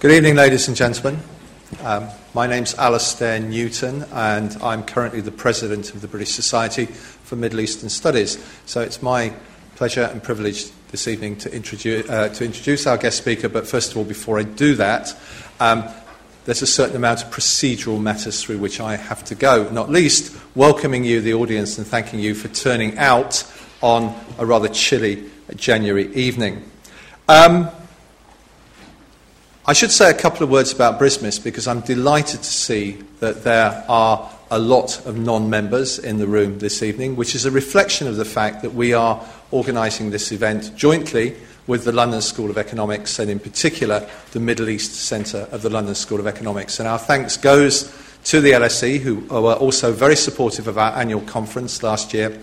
Good evening, ladies and gentlemen. Um, my name's Alastair Newton, and I'm currently the president of the British Society for Middle Eastern Studies. So it's my pleasure and privilege this evening to introduce, uh, to introduce our guest speaker. But first of all, before I do that, um, there's a certain amount of procedural matters through which I have to go, not least welcoming you, the audience, and thanking you for turning out on a rather chilly January evening. Um, I should say a couple of words about BRISMES because I'm delighted to see that there are a lot of non members in the room this evening, which is a reflection of the fact that we are organising this event jointly with the London School of Economics and, in particular, the Middle East Centre of the London School of Economics. And our thanks goes to the LSE, who were also very supportive of our annual conference last year,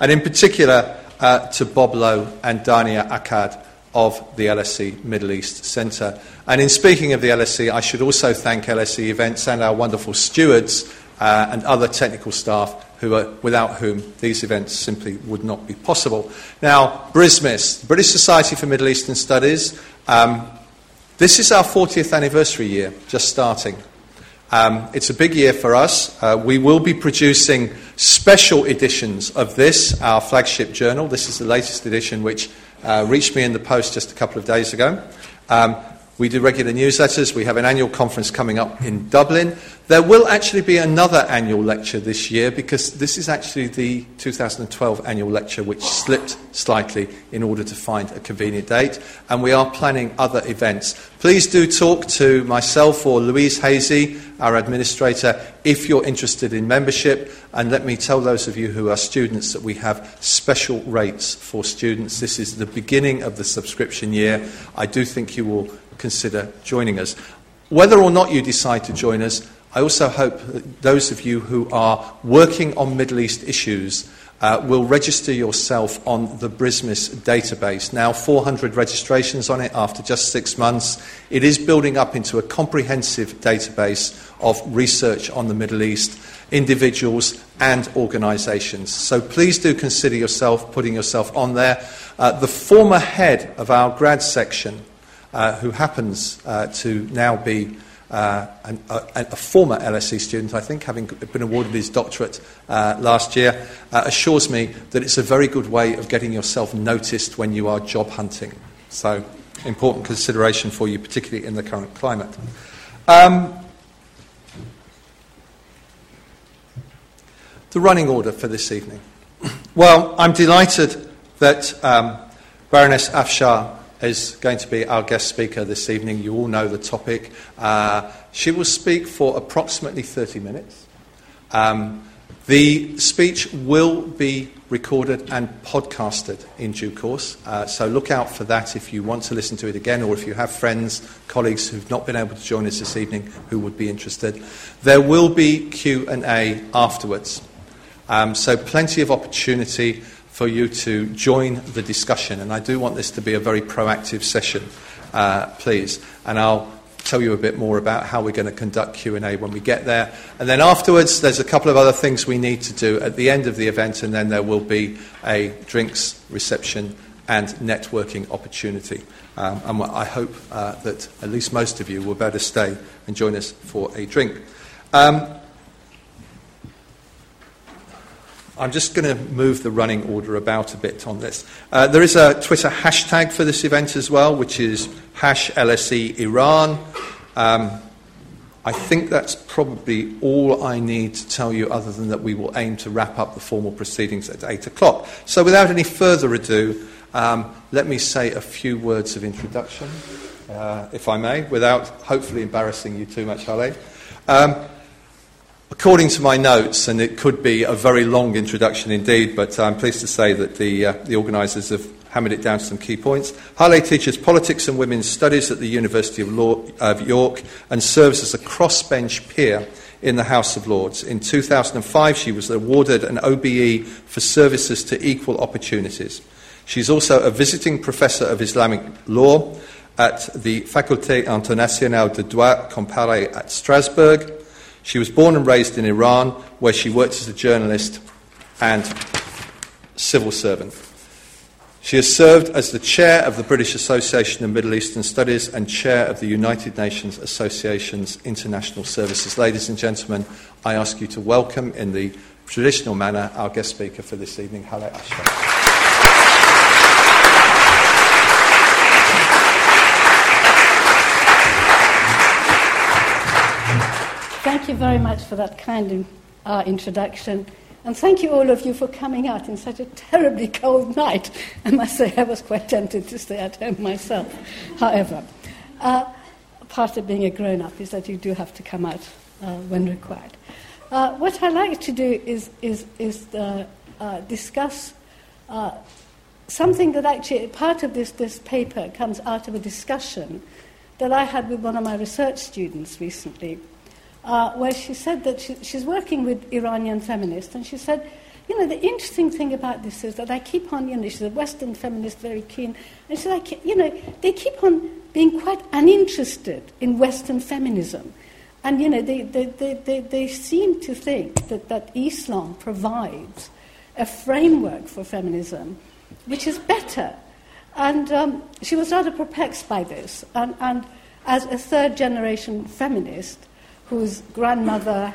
and in particular uh, to Bob Lowe and Dania Akkad of the LSE Middle East Centre. And in speaking of the LSE, I should also thank LSE Events and our wonderful stewards uh, and other technical staff who are, without whom these events simply would not be possible. Now, BRISMES, British Society for Middle Eastern Studies, um, this is our 40th anniversary year, just starting. Um, it's a big year for us. Uh, we will be producing special editions of this, our flagship journal. This is the latest edition, which uh, reached me in the post just a couple of days ago. Um, we do regular newsletters. We have an annual conference coming up in Dublin. There will actually be another annual lecture this year because this is actually the 2012 annual lecture, which slipped slightly in order to find a convenient date. And we are planning other events. Please do talk to myself or Louise Hazy, our administrator, if you're interested in membership. And let me tell those of you who are students that we have special rates for students. This is the beginning of the subscription year. I do think you will consider joining us. Whether or not you decide to join us, I also hope that those of you who are working on Middle East issues uh, will register yourself on the BRISMES database. Now, 400 registrations on it after just six months. It is building up into a comprehensive database of research on the Middle East, individuals and organisations. So please do consider yourself putting yourself on there. Uh, the former head of our grad section uh, who happens uh, to now be uh, an, a, a, former LSE student, I think, having been awarded his doctorate uh, last year, uh, assures me that it's a very good way of getting yourself noticed when you are job hunting. So, important consideration for you, particularly in the current climate. Um, the running order for this evening. Well, I'm delighted that um, Baroness Afshar is going to be our guest speaker this evening. You all know the topic. Uh, she will speak for approximately 30 minutes. Um, the speech will be recorded and podcasted in due course, uh, so look out for that if you want to listen to it again, or if you have friends, colleagues who've not been able to join us this evening who would be interested. There will be Q and A afterwards, um, so plenty of opportunity for you to join the discussion. And I do want this to be a very proactive session, uh, please. And I'll tell you a bit more about how we're going to conduct Q&A when we get there. And then afterwards, there's a couple of other things we need to do at the end of the event, and then there will be a drinks reception and networking opportunity. Um, and I hope uh, that at least most of you will better stay and join us for a drink. Um, I'm just going to move the running order about a bit on this. Uh, there is a Twitter hashtag for this event as well, which is hash LSE Iran. Um, I think that's probably all I need to tell you, other than that we will aim to wrap up the formal proceedings at 8 o'clock. So, without any further ado, um, let me say a few words of introduction, uh, if I may, without hopefully embarrassing you too much, Haleh. Um, According to my notes, and it could be a very long introduction indeed, but I'm pleased to say that the, uh, the organisers have hammered it down to some key points. Haleh teaches politics and women's studies at the University of, Law, of York and serves as a crossbench peer in the House of Lords. In 2005, she was awarded an OBE for services to equal opportunities. She's also a visiting professor of Islamic law at the Faculté Internationale de Droit Comparé at Strasbourg she was born and raised in Iran, where she worked as a journalist and civil servant. She has served as the chair of the British Association of Middle Eastern Studies and chair of the United Nations Association's International Services. Ladies and gentlemen, I ask you to welcome in the traditional manner our guest speaker for this evening, Haleh Afshar. Thank you very much for that kind uh, introduction. And thank you, all of you, for coming out in such a terribly cold night. I must say, I was quite tempted to stay at home myself. However, uh, part of being a grown up is that you do have to come out uh, when required. Uh, what I like to do is, is, is uh, uh, discuss uh, something that actually, part of this, this paper comes out of a discussion that I had with one of my research students recently uh, where she said that she, she's working with Iranian feminists, and she said, you know, the interesting thing about this is that I keep on, you know, she's a Western feminist, very keen, and she's like, you know, they keep on being quite uninterested in Western feminism. And, you know, they, they, they, they, they seem to think that, that Islam provides a framework for feminism which is better. And um, she was rather perplexed by this. And, and as a third generation feminist, whose grandmother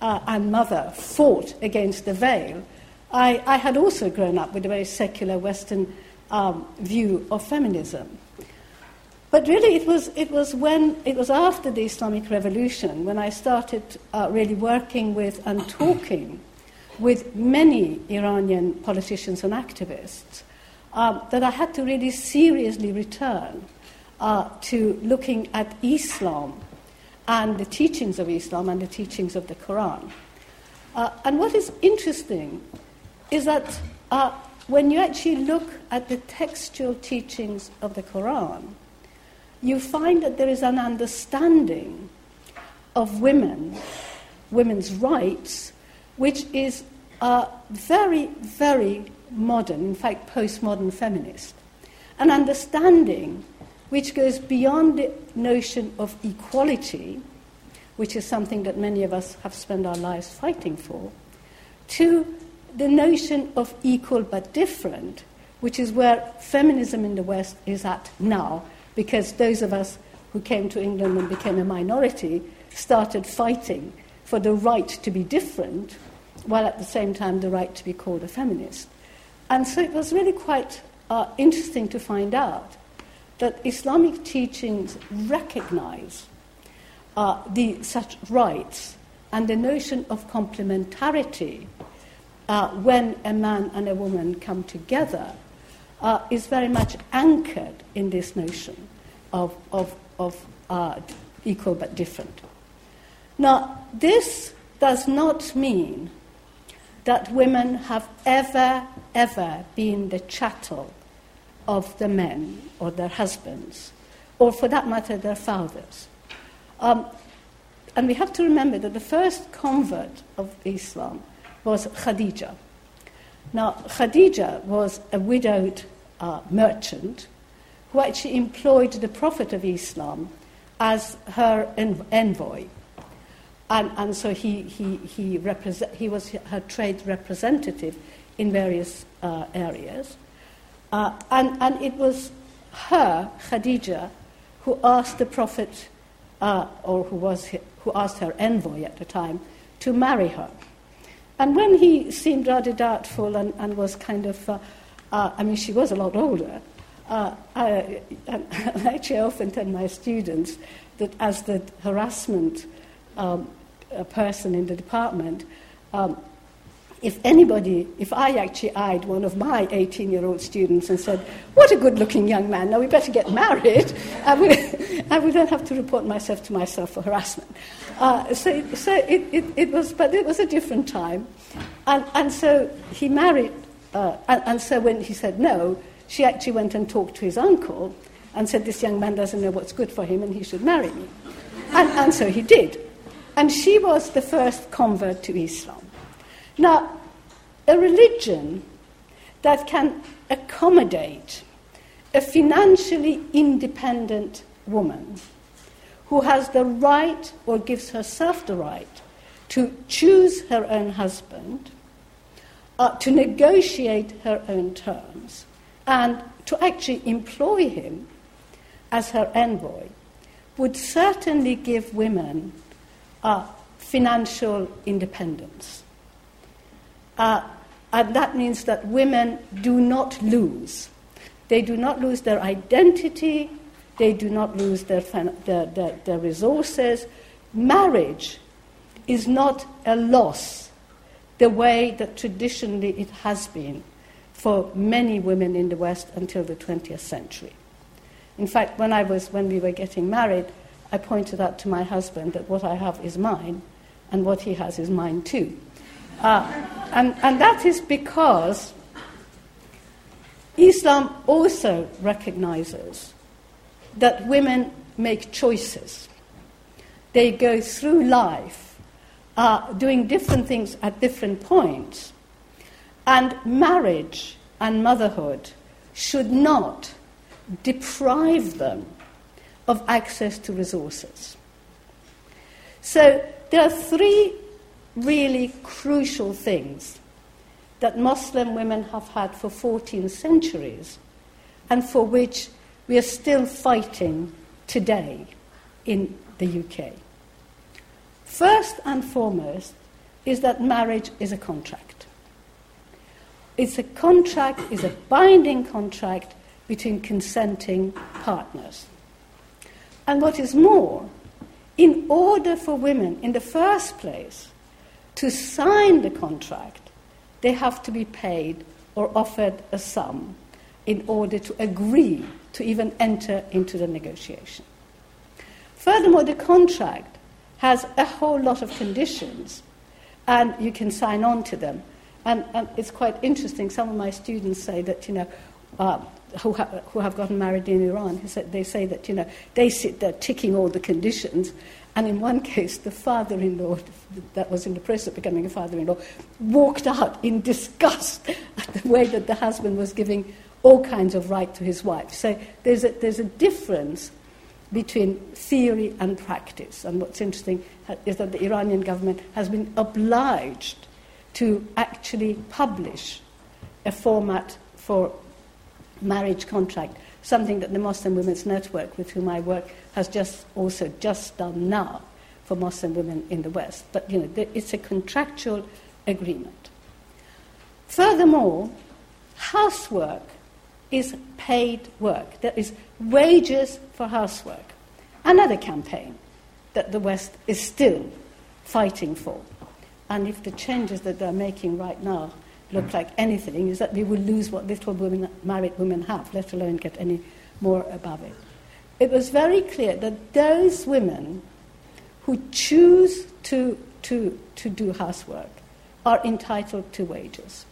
uh, and mother fought against the veil, I, I, had also grown up with a very secular Western um, view of feminism. But really, it was, it was when it was after the Islamic Revolution when I started uh, really working with and talking with many Iranian politicians and activists um, that I had to really seriously return uh, to looking at Islam and the teachings of Islam and the teachings of the Quran. Uh, and what is interesting is that uh, when you actually look at the textual teachings of the Quran, you find that there is an understanding of women, women's rights, which is uh, very, very modern, in fact, postmodern feminist. An understanding which goes beyond the notion of equality, which is something that many of us have spent our lives fighting for, to the notion of equal but different, which is where feminism in the West is at now, because those of us who came to England and became a minority started fighting for the right to be different, while at the same time the right to be called a feminist. And so it was really quite uh, interesting to find out that Islamic teachings recognize uh, the, such rights and the notion of complementarity uh, when a man and a woman come together uh, is very much anchored in this notion of, of, of uh, equal but different. Now, this does not mean that women have ever, ever been the chattel of the men or their husbands, or for that matter, their fathers. Um, and we have to remember that the first convert of Islam was Khadija. Now, Khadija was a widowed uh, merchant who actually employed the Prophet of Islam as her en- envoy. And, and so he, he, he, he was her trade representative in various uh, areas. Uh, and, and it was her, Khadija, who asked the Prophet, uh, or who, was, who asked her envoy at the time, to marry her. And when he seemed rather doubtful and, and was kind of, uh, uh I mean, she was a lot older, uh, I, actually often tell my students that as the harassment um, person in the department, um, if anybody, if I actually eyed one of my 18 year old students and said, What a good looking young man, now we better get married, I would, I would then have to report myself to myself for harassment. Uh, so so it, it, it, was, but it was a different time. And, and so he married, uh, and, and so when he said no, she actually went and talked to his uncle and said, This young man doesn't know what's good for him and he should marry me. And, and so he did. And she was the first convert to Islam. Now, a religion that can accommodate a financially independent woman who has the right or gives herself the right to choose her own husband, uh, to negotiate her own terms, And to actually employ him as her envoy would certainly give women uh, financial independence. Uh, and that means that women do not lose. They do not lose their identity, they do not lose their, their, their, their resources. Marriage is not a loss the way that traditionally it has been for many women in the West until the 20th century. In fact, when, I was, when we were getting married, I pointed out to my husband that what I have is mine, and what he has is mine too. Uh, and, and that is because Islam also recognizes that women make choices. They go through life uh, doing different things at different points. And marriage and motherhood should not deprive them of access to resources. So there are three really crucial things that Muslim women have had for 14 centuries and for which we are still fighting today in the UK. First and foremost is that marriage is a contract. It's a contract, is a binding contract between consenting partners. And what is more, in order for women in the first place to sign the contract, they have to be paid or offered a sum in order to agree to even enter into the negotiation. Furthermore, the contract has a whole lot of conditions, and you can sign on to them. And, and it's quite interesting. Some of my students say that, you know, uh, who, ha- who have gotten married in Iran, they say that, you know, they sit there ticking all the conditions, and in one case, the father in law, that was in the process of becoming a father in law, walked out in disgust at the way that the husband was giving all kinds of right to his wife. So there's a, there's a difference between theory and practice. And what's interesting is that the Iranian government has been obliged to actually publish a format for marriage contract, something that the Muslim Women's Network, with whom I work, has just also just done now for Muslim women in the West. But you know, it's a contractual agreement. Furthermore, housework is paid work. There is wages for housework. Another campaign that the West is still fighting for. And if the changes that they're making right now look like anything, is that we will lose what little women, married women have, let alone get any more above it. It was very clear that those women who choose to, to, to do housework are entitled to wages.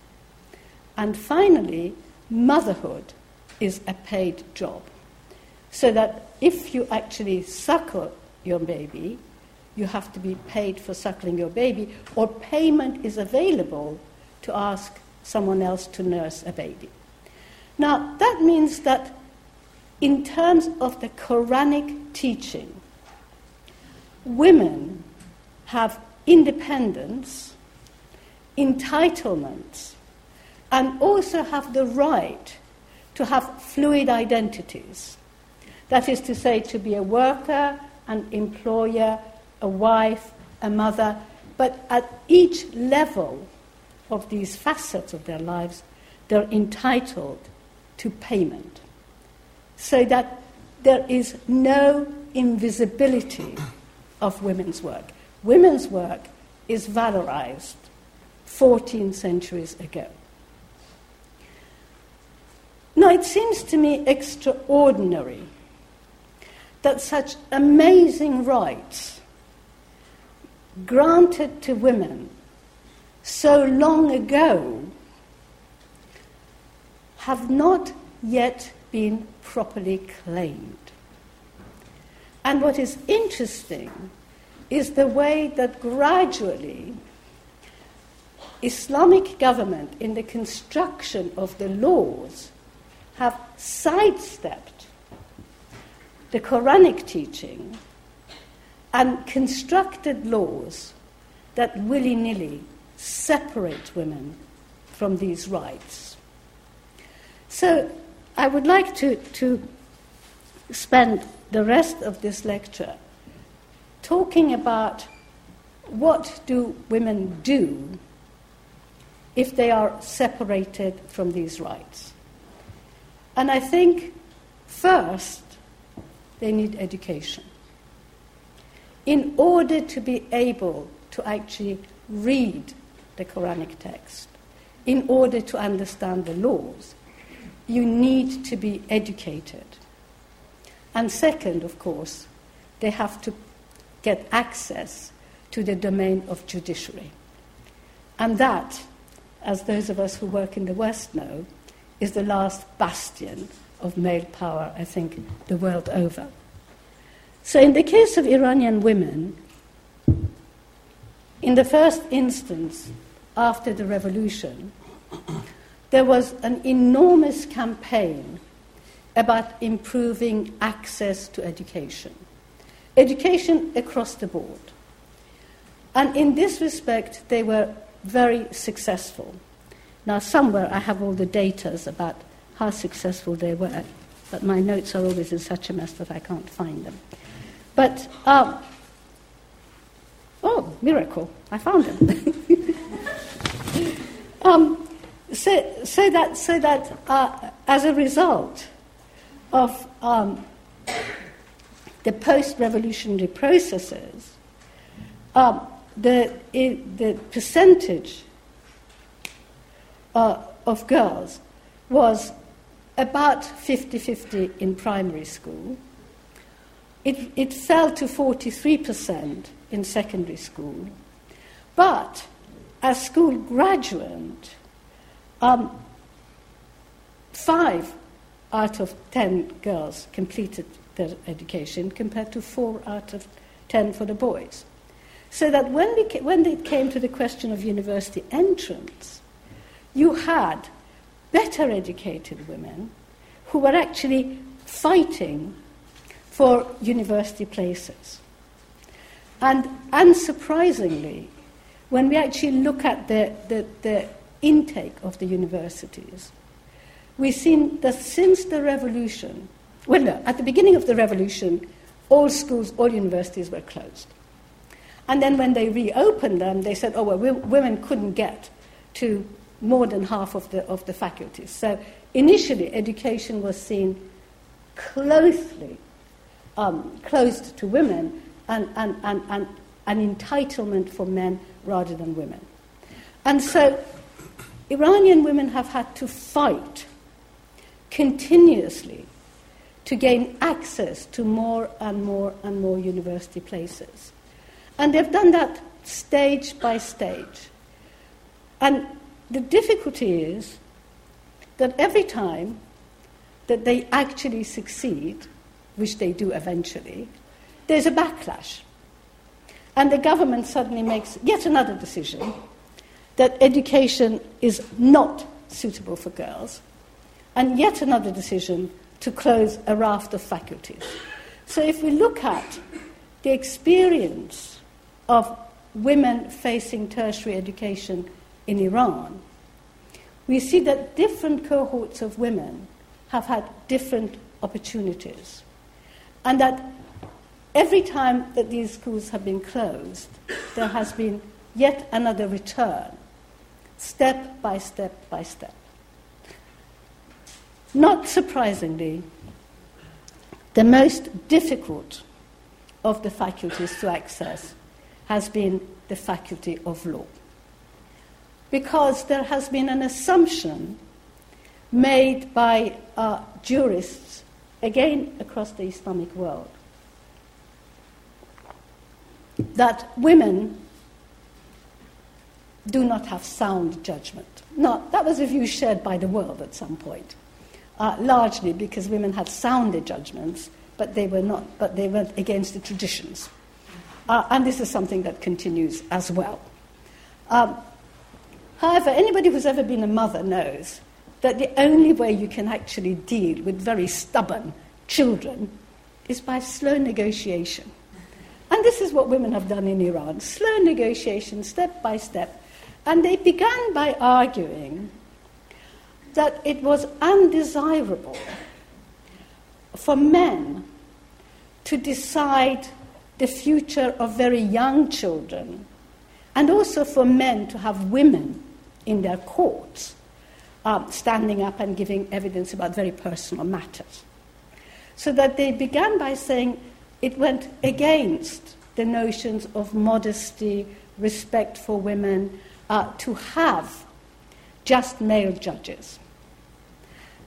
And finally, motherhood is a paid job. So that if you actually suckle your baby, you have to be paid for suckling your baby, or payment is available to ask someone else to nurse a baby. Now, that means that in terms of the Quranic teaching, women have independence, entitlements, and also have the right to have fluid identities. That is to say, to be a worker, an employer, a wife, a mother, but at each level of these facets of their lives, they're entitled to payment. So that there is no invisibility of women's work. Women's work is valorized 14 centuries ago. Now, it seems to me extraordinary that such amazing rights granted to women so long ago have not yet been properly claimed. And what is interesting is the way that gradually Islamic government in the construction of the laws have sidestepped the Quranic teaching and constructed laws that willy nilly separate women from these rights. So I would like to, to spend the rest of this lecture talking about what do women do if they are separated from these rights. And I think first they need education. In order to be able to actually read the Quranic text, in order to understand the laws, you need to be educated. And second, of course, they have to get access to the domain of judiciary. And that, as those of us who work in the West know, is the last bastion of male power, I think, the world over. So, in the case of Iranian women, in the first instance, after the revolution, there was an enormous campaign about improving access to education, education across the board. And in this respect, they were very successful. Now, somewhere I have all the data about how successful they were, but my notes are always in such a mess that I can't find them. But, um, oh, miracle, I found them. um, so, that, so that uh, as a result of um, the post revolutionary processes, um, the, the percentage uh, of girls was about 50 50 in primary school. It, it fell to 43% in secondary school. But as school graduate, um, five out of ten girls completed their education compared to four out of ten for the boys. So that when, we, when it came to the question of university entrance, you had better educated women who were actually fighting for university places. And unsurprisingly, when we actually look at the, the, the intake of the universities, we've seen that since the revolution, well, no, at the beginning of the revolution, all schools, all universities were closed. And then when they reopened them, they said, oh, well, women couldn't get to more than half of the, of the faculties. So initially, education was seen closely um, closed to women and, and, and, and an entitlement for men rather than women. And so Iranian women have had to fight continuously to gain access to more and more and more university places. And they've done that stage by stage. And the difficulty is that every time that they actually succeed, which they do eventually, there's a backlash. And the government suddenly makes yet another decision that education is not suitable for girls, and yet another decision to close a raft of faculties. So if we look at the experience of women facing tertiary education in Iran, we see that different cohorts of women have had different opportunities. And that every time that these schools have been closed, there has been yet another return, step by step by step. Not surprisingly, the most difficult of the faculties to access has been the faculty of law. Because there has been an assumption made by uh, jurists, again across the Islamic world, that women do not have sound judgment. No, that was a view shared by the world at some point, uh, largely because women had sounder judgments, but they were not, but they went against the traditions. Uh, and this is something that continues as well. Um, however, anybody who's ever been a mother knows that the only way you can actually deal with very stubborn children is by slow negotiation. And this is what women have done in Iran slow negotiation, step by step. And they began by arguing that it was undesirable for men to decide the future of very young children, and also for men to have women in their courts um, standing up and giving evidence about very personal matters. So that they began by saying it went against the notions of modesty, respect for women, uh, to have just male judges.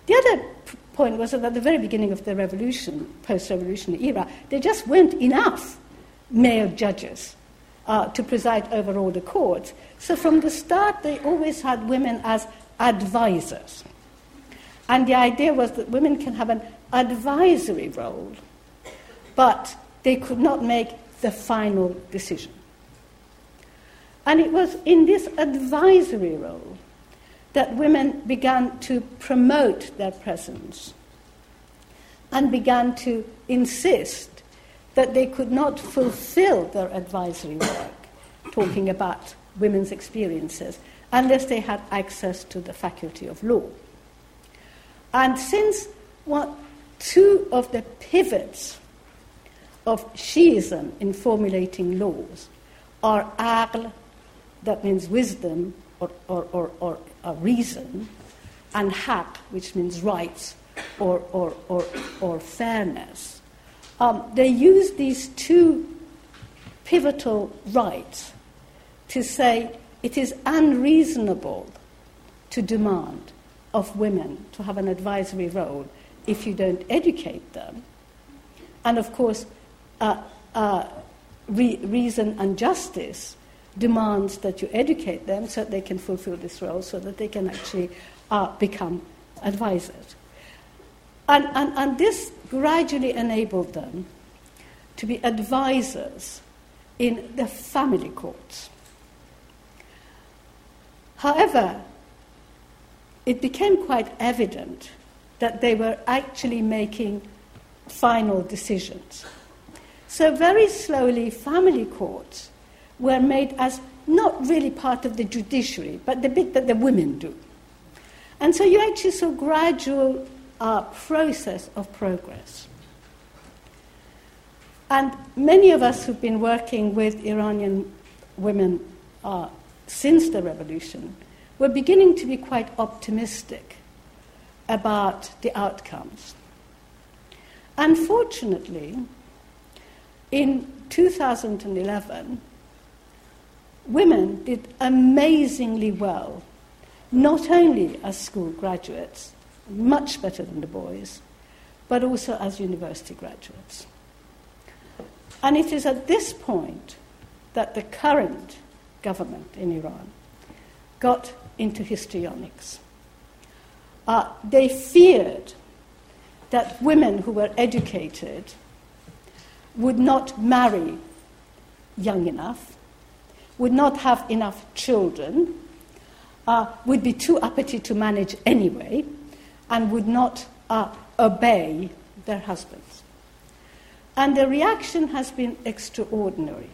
The other p- point was that at the very beginning of the revolution, post-revolutionary era, there just weren't enough male judges uh, to preside over all the courts. So from the start, they always had women as advisors. And the idea was that women can have an advisory role, but they could not make the final decision. And it was in this advisory role that women began to promote their presence and began to insist that they could not fulfill their advisory work, talking about women's experiences, unless they had access to the faculty of law. And since what, two of the pivots of Shiism in formulating laws are aql, that means wisdom or, or, or, or uh, reason, and haq, which means rights or, or, or, or fairness, um, they use these two pivotal rights to say it is unreasonable to demand of women to have an advisory role if you don't educate them. And of course, uh, uh, re- reason and justice demands that you educate them so that they can fulfill this role, so that they can actually uh, become advisors. And, and, and this gradually enabled them to be advisors in the family courts. However, it became quite evident that they were actually making final decisions. So, very slowly, family courts were made as not really part of the judiciary, but the bit that the women do. And so you actually saw gradual uh, process of progress. And many of us who've been working with Iranian women uh, since the revolution were beginning to be quite optimistic about the outcomes. Unfortunately, in 2011, women did amazingly well, not only as school graduates, much better than the boys, but also as university graduates. And it is at this point that the current government in Iran got into histrionics. Uh, they feared that women who were educated would not marry young enough, would not have enough children, uh, would be too uppity to manage anyway, and would not uh, obey their husbands. And the reaction has been extraordinary.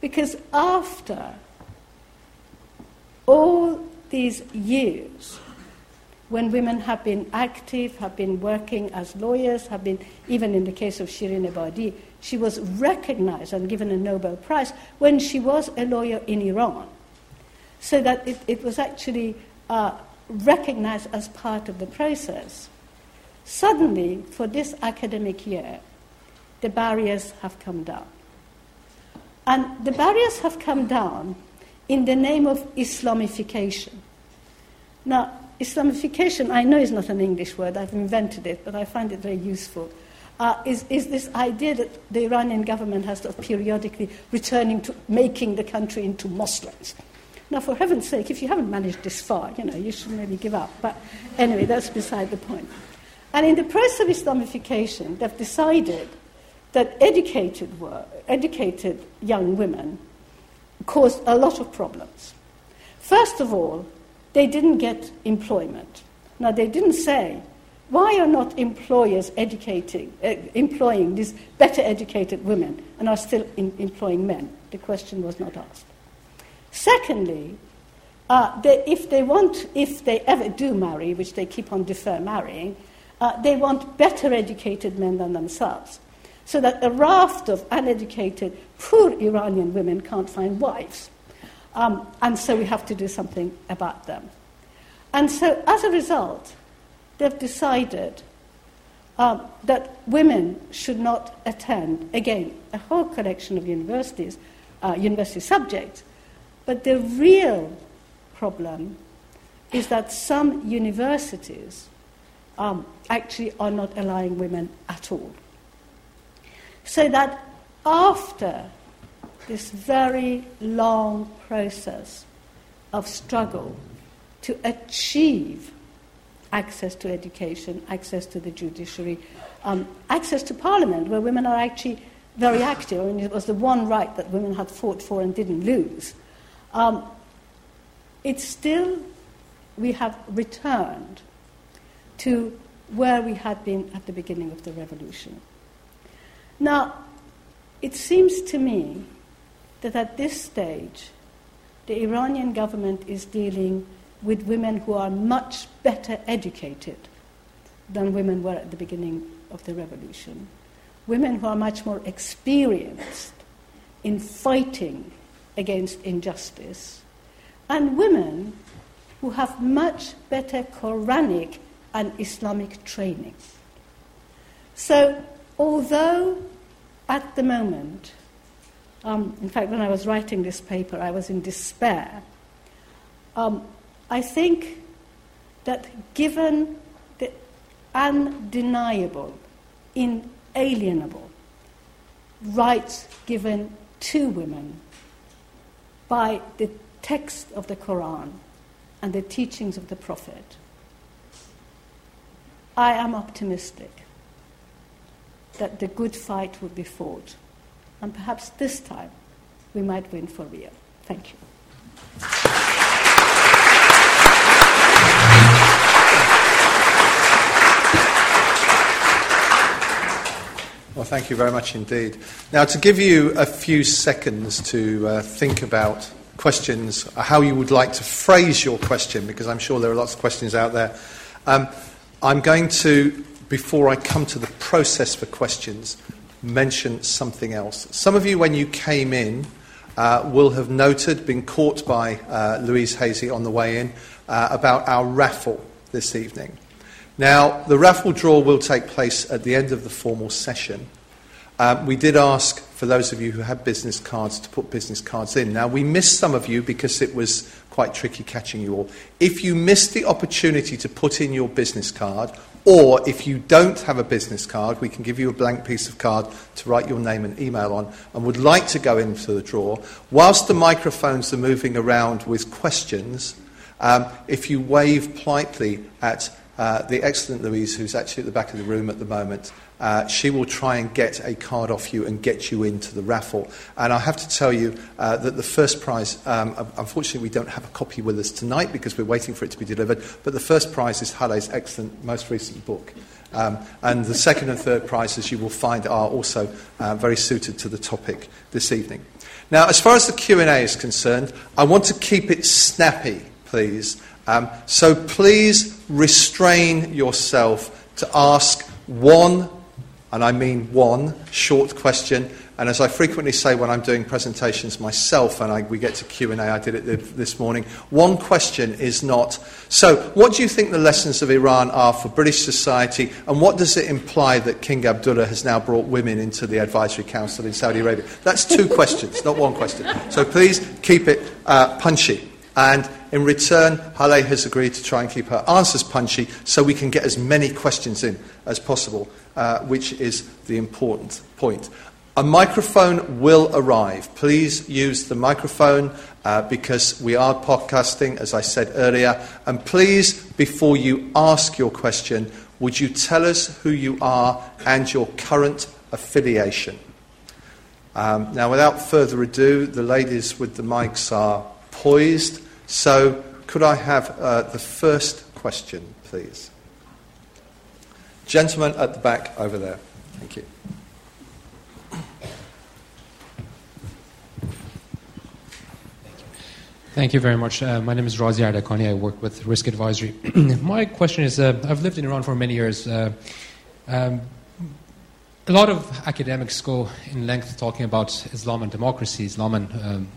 Because after all these years, when women have been active, have been working as lawyers, have been, even in the case of Shirin Ebadi, she was recognized and given a Nobel Prize when she was a lawyer in Iran. So that it, it was actually uh, recognized as part of the process. Suddenly, for this academic year, the barriers have come down. And the barriers have come down in the name of Islamification. Now, Islamification, I know is not an English word, I've invented it, but I find it very useful. Uh, is, is this idea that the Iranian government has to periodically returning to making the country into Muslims. Now, for heaven's sake, if you haven't managed this far, you know, you should maybe give up. But anyway, that's beside the point. And in the process of Islamification, they've decided that educated, were, educated young women caused a lot of problems. First of all, they didn't get employment. Now, they didn't say, why are not employers educating, uh, employing these better educated women and are still in, employing men? The question was not asked. Secondly, uh, they, if they want, if they ever do marry, which they keep on defer marrying, uh, they want better educated men than themselves. So that a raft of uneducated, poor Iranian women can't find wives. Um, and so we have to do something about them. And so as a result, they've decided um, that women should not attend, again, a whole collection of universities, uh, university subjects. But the real problem is that some universities um, actually are not allowing women at all. So that after this very long process of struggle to achieve access to education, access to the judiciary, um, access to parliament, where women are actually very active. I mean, it was the one right that women had fought for and didn't lose. Um, it's still, we have returned to where we had been at the beginning of the revolution. Now, it seems to me that at this stage, the Iranian government is dealing with women who are much better educated than women were at the beginning of the revolution. Women who are much more experienced in fighting against injustice and women who have much better Quranic and Islamic training. So, although at the moment, um, in fact, when I was writing this paper, I was in despair, um, I think that given the undeniable, inalienable rights given to women by the text of the Quran and the teachings of the Prophet, I am optimistic that the good fight will be fought. And perhaps this time we might win for real. Thank you. Well, thank you very much indeed. Now, to give you a few seconds to uh, think about questions, how you would like to phrase your question, because I'm sure there are lots of questions out there. Um, I'm going to, before I come to the process for questions, mention something else. Some of you, when you came in, uh, will have noted, been caught by uh, Louise Hazy on the way in, uh, about our raffle this evening. Now, the raffle draw will take place at the end of the formal session. Um, we did ask for those of you who had business cards to put business cards in. Now, we missed some of you because it was quite tricky catching you all. If you missed the opportunity to put in your business card, or if you don't have a business card, we can give you a blank piece of card to write your name and email on and would like to go into the draw. Whilst the microphones are moving around with questions, um, if you wave politely at uh, the excellent Louise, who's actually at the back of the room at the moment, uh, she will try and get a card off you and get you into the raffle. And I have to tell you uh, that the first prize, um, unfortunately, we don't have a copy with us tonight because we're waiting for it to be delivered, but the first prize is Haleh's excellent, most recent book. Um, and the second and third prizes you will find are also uh, very suited to the topic this evening. Now, as far as the Q&A is concerned, I want to keep it snappy, please. Um, so please restrain yourself to ask one, and I mean one, short question. And as I frequently say when I'm doing presentations myself, and I, we get to Q&A, I did it this morning, one question is not, so what do you think the lessons of Iran are for British society, and what does it imply that King Abdullah has now brought women into the advisory council in Saudi Arabia? That's two questions, not one question. So please keep it uh, punchy. And in return, Haleh has agreed to try and keep her answers punchy so we can get as many questions in as possible, uh, which is the important point. A microphone will arrive. Please use the microphone uh, because we are podcasting, as I said earlier. And please, before you ask your question, would you tell us who you are and your current affiliation? Um, now, without further ado, the ladies with the mics are poised. So, could I have uh, the first question, please? Gentleman at the back over there. Thank you. Thank you very much. Uh, my name is Razi Ardakani. I work with Risk Advisory. my question is uh, I've lived in Iran for many years. Uh, um, a lot of academics go in length talking about Islam and democracy, Islam and um,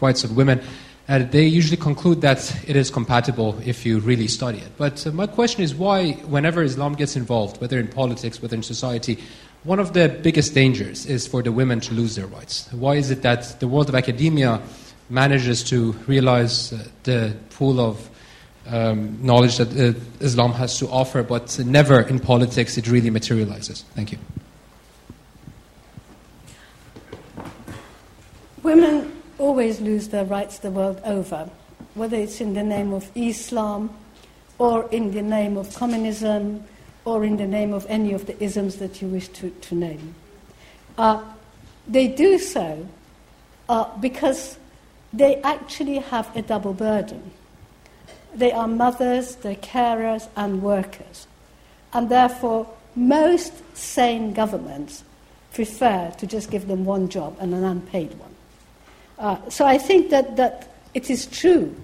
rights of women. And they usually conclude that it is compatible if you really study it. But uh, my question is why, whenever Islam gets involved, whether in politics, whether in society, one of the biggest dangers is for the women to lose their rights. Why is it that the world of academia manages to realize uh, the pool of um, knowledge that uh, Islam has to offer, but never in politics it really materializes? Thank you. Women always lose their rights the world over, whether it's in the name of Islam or in the name of communism or in the name of any of the isms that you wish to, to name. Uh, they do so uh, because they actually have a double burden. They are mothers, they're carers, and workers. And therefore, most sane governments prefer to just give them one job and an unpaid one. Uh, so I think that, that it is true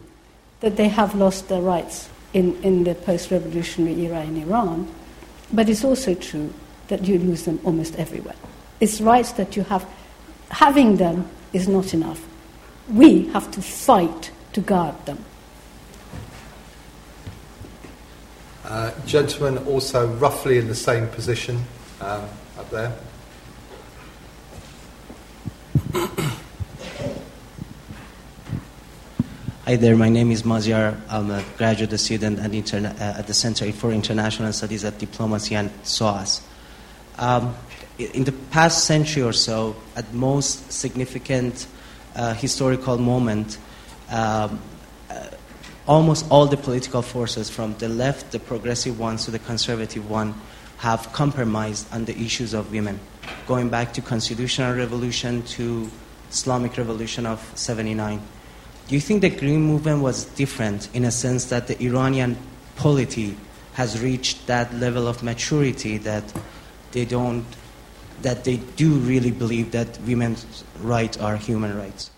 that they have lost their rights in, in the post revolutionary era in Iran, but it's also true that you lose them almost everywhere. It's rights that you have. Having them is not enough. We have to fight to guard them. Uh, gentlemen, also roughly in the same position um, up there. Hi there, my name is Maziar. I'm a graduate student at, interna- uh, at the Center for International Studies at Diplomacy and SOAS. Um, in the past century or so, at most significant uh, historical moment, um, uh, almost all the political forces, from the left, the progressive ones, to the conservative one, have compromised on the issues of women, going back to constitutional revolution to Islamic revolution of 79. Do you think the Green Movement was different in a sense that the Iranian polity has reached that level of maturity that they don't that they do really believe that women's rights are human rights.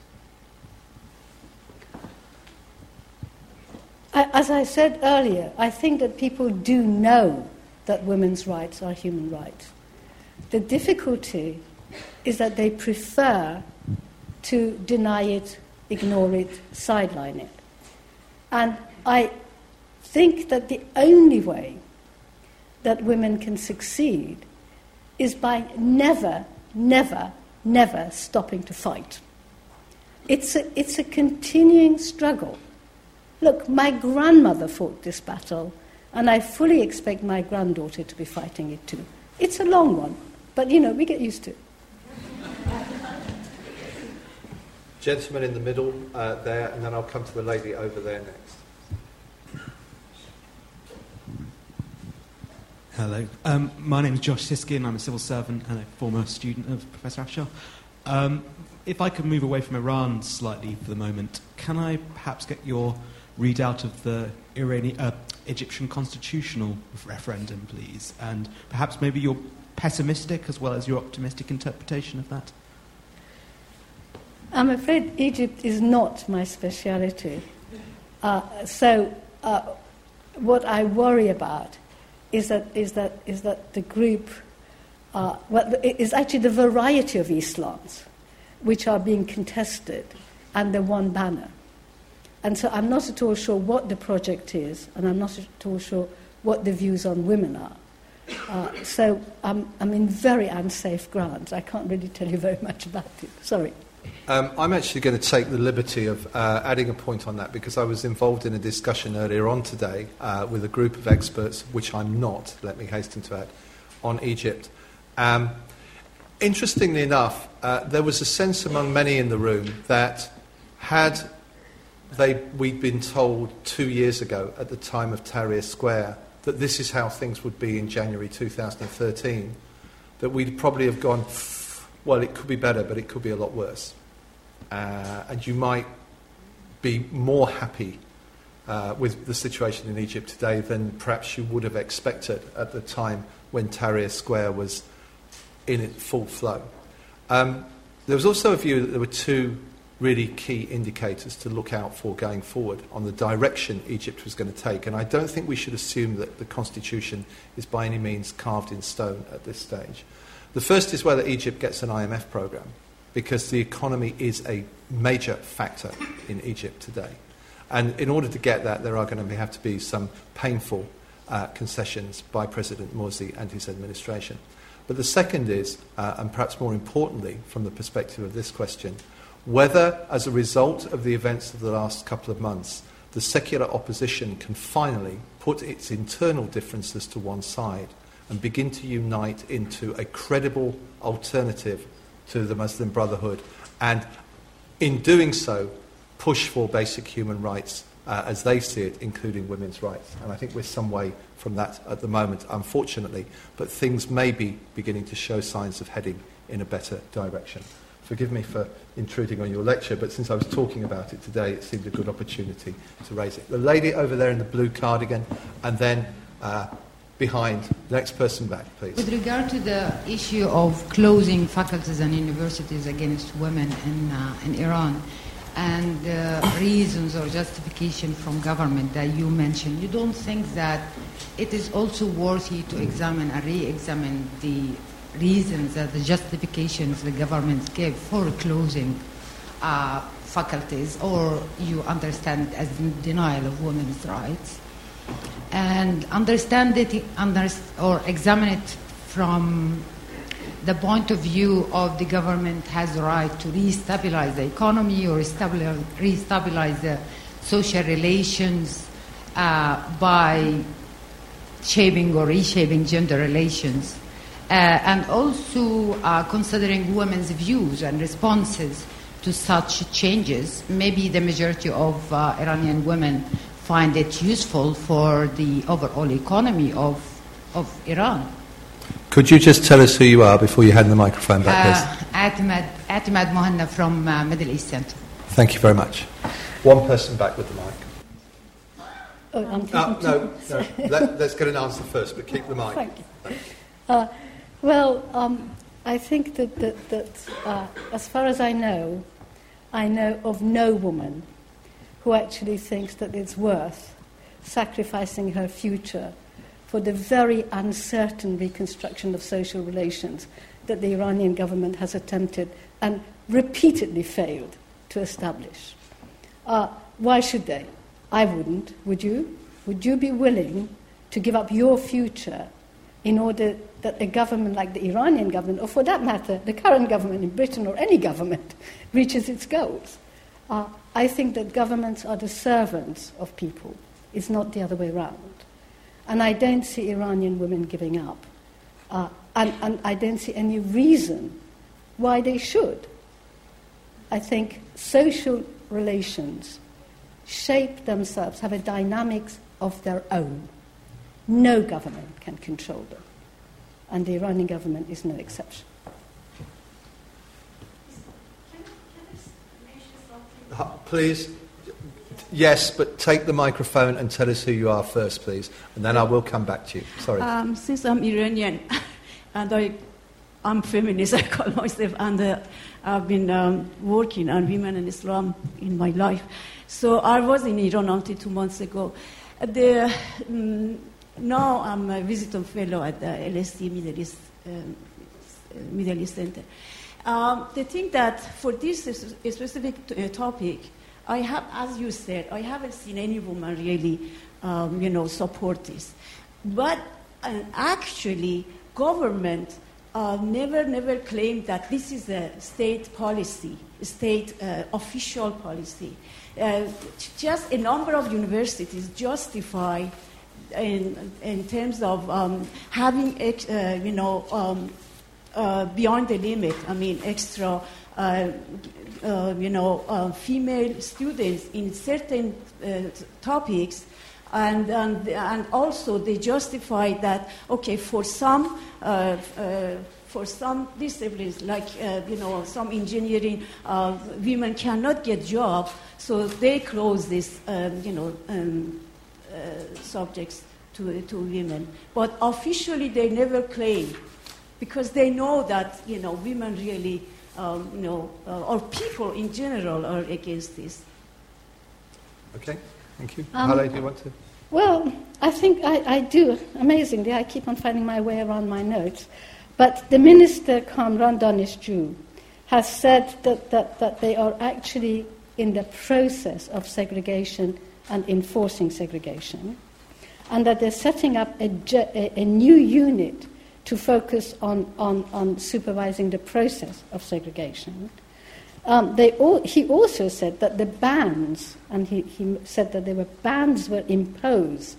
As I said earlier, I think that people do know that women's rights are human rights. The difficulty is that they prefer to deny it, ignore it, sideline it. And I think that the only way that women can succeed is by never, never, never stopping to fight. It's a, it's a continuing struggle. Look, my grandmother fought this battle, and I fully expect my granddaughter to be fighting it too. It's a long one, but you know, we get used to it. Gentleman in the middle uh, there, and then I'll come to the lady over there next. Hello. Um, my name is Josh Siskin. I'm a civil servant and a former student of Professor Afshar. Um, if I could move away from Iran slightly for the moment, can I perhaps get your readout of the Iranian, uh, Egyptian constitutional referendum, please? And perhaps maybe your pessimistic as well as your optimistic interpretation of that? I'm afraid Egypt is not my speciality. Uh, so, uh, what I worry about is that, is that, is that the group, uh, well, is actually the variety of Islams which are being contested under one banner. And so I'm not at all sure what the project is, and I'm not at all sure what the views on women are. Uh, so I'm, I'm in very unsafe grounds. I can't really tell you very much about it. Sorry. Um, I'm actually going to take the liberty of uh, adding a point on that because I was involved in a discussion earlier on today uh, with a group of experts, which I'm not, let me hasten to add, on Egypt. Um, interestingly enough, uh, there was a sense among many in the room that had they, we'd been told two years ago at the time of Tahrir Square that this is how things would be in January 2013, that we'd probably have gone, well, it could be better, but it could be a lot worse. Uh, and you might be more happy uh, with the situation in Egypt today than perhaps you would have expected at the time when Tahrir Square was in its full flow. Um, there was also a view that there were two really key indicators to look out for going forward on the direction Egypt was going to take. And I don't think we should assume that the constitution is by any means carved in stone at this stage. The first is whether Egypt gets an IMF program, because the economy is a major factor in Egypt today. And in order to get that, there are going to have to be some painful uh, concessions by President Morsi and his administration. But the second is, uh, and perhaps more importantly from the perspective of this question, whether, as a result of the events of the last couple of months, the secular opposition can finally put its internal differences to one side and begin to unite into a credible alternative to the Muslim Brotherhood, and in doing so, push for basic human rights uh, as they see it, including women's rights. And I think we're some way from that at the moment, unfortunately, but things may be beginning to show signs of heading in a better direction. Forgive me for intruding on your lecture, but since I was talking about it today, it seemed a good opportunity to raise it. The lady over there in the blue cardigan, and then uh, behind, next person back, please. With regard to the issue of closing faculties and universities against women in, uh, in Iran, and the reasons or justification from government that you mentioned, you don't think that it is also worthy to examine and re-examine the reasons that the justifications the government gave for closing uh, faculties, or you understand as denial of women's rights, and understand it or examine it from the point of view of the government has the right to re-stabilize the economy or re-stabilize the social relations uh, by shaping or reshaping gender relations uh, and also uh, considering women's views and responses to such changes. Maybe the majority of uh, Iranian women find it useful for the overall economy of, of Iran. Could you just tell us who you are before you hand the microphone back, please? Uh, Atimad, Atimad Mohanna from uh, Middle East Center. Thank you very much. One person back with the mic. Oh, I'm uh, no, no. Let, us get an answer first, but keep the mic. Thank you. Uh, well, um, I think that, that, that uh, as far as I know, I know of no woman who actually thinks that it's worth sacrificing her future for the very uncertain reconstruction of social relations that the Iranian government has attempted and repeatedly failed to establish. Uh, why should they? I wouldn't. Would you? Would you be willing to give up your future in order that a government like the Iranian government, or for that matter, the current government in Britain or any government, reaches its goals. Uh, I think that governments are the servants of people, it's not the other way around. And I don't see Iranian women giving up. Uh, and, and I don't see any reason why they should. I think social relations shape themselves, have a dynamics of their own. No government can control them. And the Iranian government is no exception. Please, yes, but take the microphone and tell us who you are first, please, and then I will come back to you. Sorry. Um, since I'm Iranian and I, I'm feminist, I call myself, and uh, I've been um, working on women and Islam in my life. So I was in Iran until two months ago. The, um, now I'm a visiting fellow at the LSE Middle East, um, Middle East Center. Um, the thing that for this specific uh, topic, I have, as you said, I haven't seen any woman really, um, you know, support this. But uh, actually, government uh, never, never claimed that this is a state policy, state uh, official policy. Uh, just a number of universities justify in, in terms of um, having, uh, you know, um, beyond the limit. I mean, extra, uh, uh, you know, uh, female students in certain uh, topics. And, and, and also they justify that, okay, for some, uh, for some disciplines, like, you know, some engineering, women cannot get job, so they close this, um, you know, um, subjects to, to women. But officially, they never claim because they know that you know women really um, you know, uh, or people in general are against this. Okay, thank you. Um, Haleh, do you want to? Well, I think I, I do. Amazingly, I keep on finding my way around my notes. But the minister, Kamran Daneshjoo, has said that, that, that they are actually in the process of segregation and enforcing segregation, and that they're setting up a, a, a new unit to focus on, on, on supervising the process of segregation. Um, they all, he also said that the bans, and he, he said that there were bans were imposed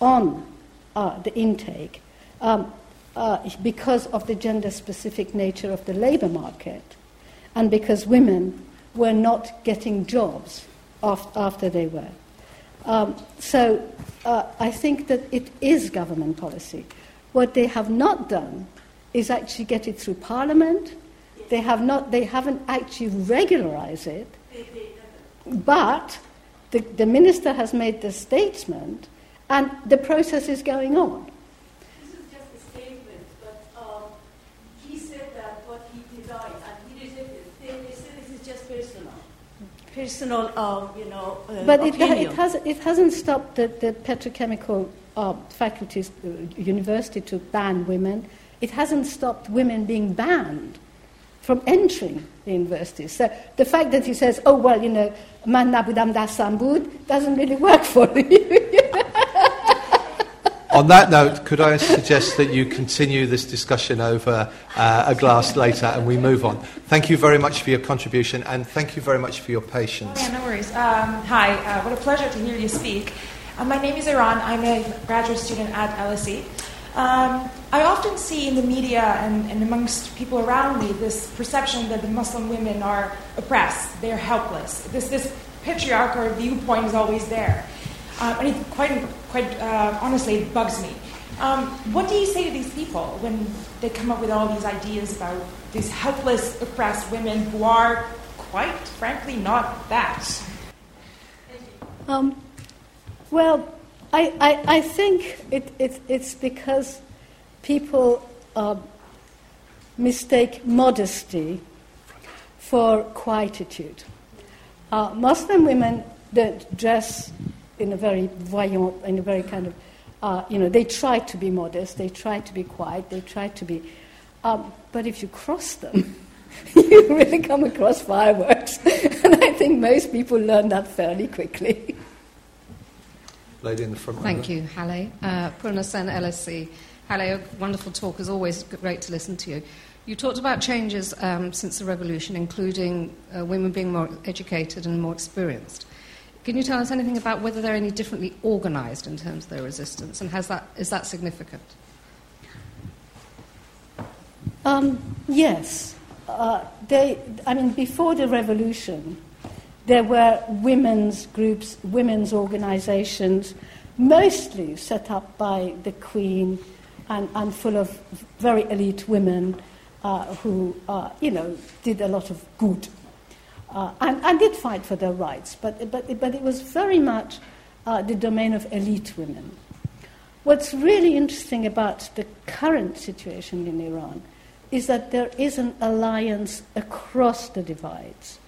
on uh, the intake um, uh, because of the gender specific nature of the labour market and because women were not getting jobs af- after they were. Um, so uh, I think that it is government policy. What they have not done is actually get it through Parliament. They, have not, they haven't actually regularized it. But the, the minister has made the statement, and the process is going on. This is just a statement, but he said that what he denied, and he rejected it. They, they said this is just personal. Personal, um, you know, uh, But it, it, has, it hasn't stopped the, the petrochemical uh, faculties, uh, university to ban women. It hasn't stopped women being banned from entering the universities. So the fact that he says, oh, well, you know, man nabudam dasambud doesn't really work for you. On that note, could I suggest that you continue this discussion over uh, a glass later and we move on? Thank you very much for your contribution and thank you very much for your patience. Yeah, no worries. Um, hi, uh, what a pleasure to hear you speak. Uh, my name is Iran. I'm a graduate student at LSE. Um, I often see in the media and, and amongst people around me this perception that the Muslim women are oppressed, they're helpless. This, this patriarchal viewpoint is always there. Um, and it quite, quite uh, honestly it bugs me. Um, what do you say to these people when they come up with all these ideas about these helpless, oppressed women who are, quite frankly, not that? Um, well, I, I, I think it, it, it's because people uh, mistake modesty for quietude. Uh, Muslim women don't dress in a very voyant, in a very kind of, uh, you know, they try to be modest, they try to be quiet, they try to be. Um, but if you cross them, you really come across fireworks. and I think most people learn that fairly quickly. Lady in the front. Thank you, Haleh. Uh, Purna Sen, LSE. Haleh, a wonderful talk. As always, great to listen to you. You talked about changes um, since the revolution, including uh, women being more educated and more experienced. Can you tell us anything about whether they're any differently organised in terms of their resistance, and has that, is that significant? Um, yes. Uh, they, I mean, before the revolution, there were women's groups, women's organizations, mostly set up by the Queen and, and full of very elite women uh, who, uh, you know, did a lot of good uh, and, and did fight for their rights. But, but, but it was very much uh, the domain of elite women. What's really interesting about the current situation in Iran is that there is an alliance across the divides.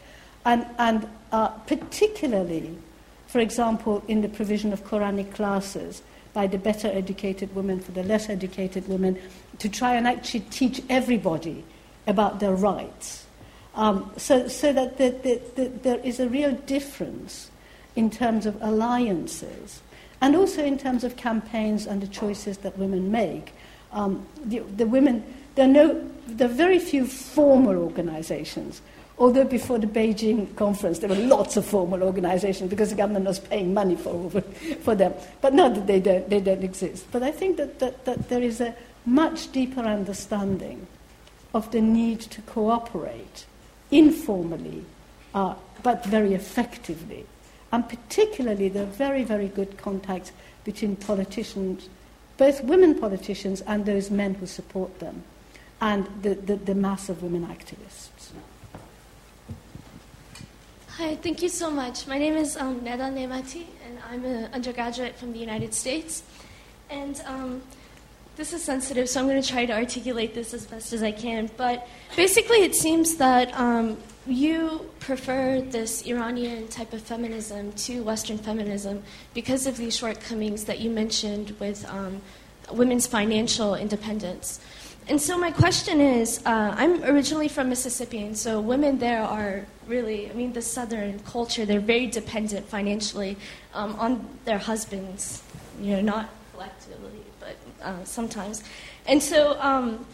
And, and uh, particularly, for example, in the provision of Quranic classes by the better educated women for the less educated women, to try and actually teach everybody about their rights. Um, so, so that the, the, the, there is a real difference in terms of alliances and also in terms of campaigns and the choices that women make. Um, the, the women, there are, no, there are very few formal organizations Although before the Beijing conference, there were lots of formal organizations because the government was paying money for, for them. But now that they don't, they don't exist. But I think that, that, that there is a much deeper understanding of the need to cooperate informally, uh, but very effectively. And particularly, there are very, very good contacts between politicians, both women politicians and those men who support them, and the, the, the mass of women activists. Hi, thank you so much. My name is um, Neda Nemati, and I'm an undergraduate from the United States. And um, this is sensitive, so I'm going to try to articulate this as best as I can. But basically, it seems that um, you prefer this Iranian type of feminism to Western feminism because of these shortcomings that you mentioned with um, women's financial independence. And so, my question is uh, I'm originally from Mississippi, and so women there are really, I mean, the Southern culture, they're very dependent financially um, on their husbands, you know, not collectively but uh, sometimes. And so, um,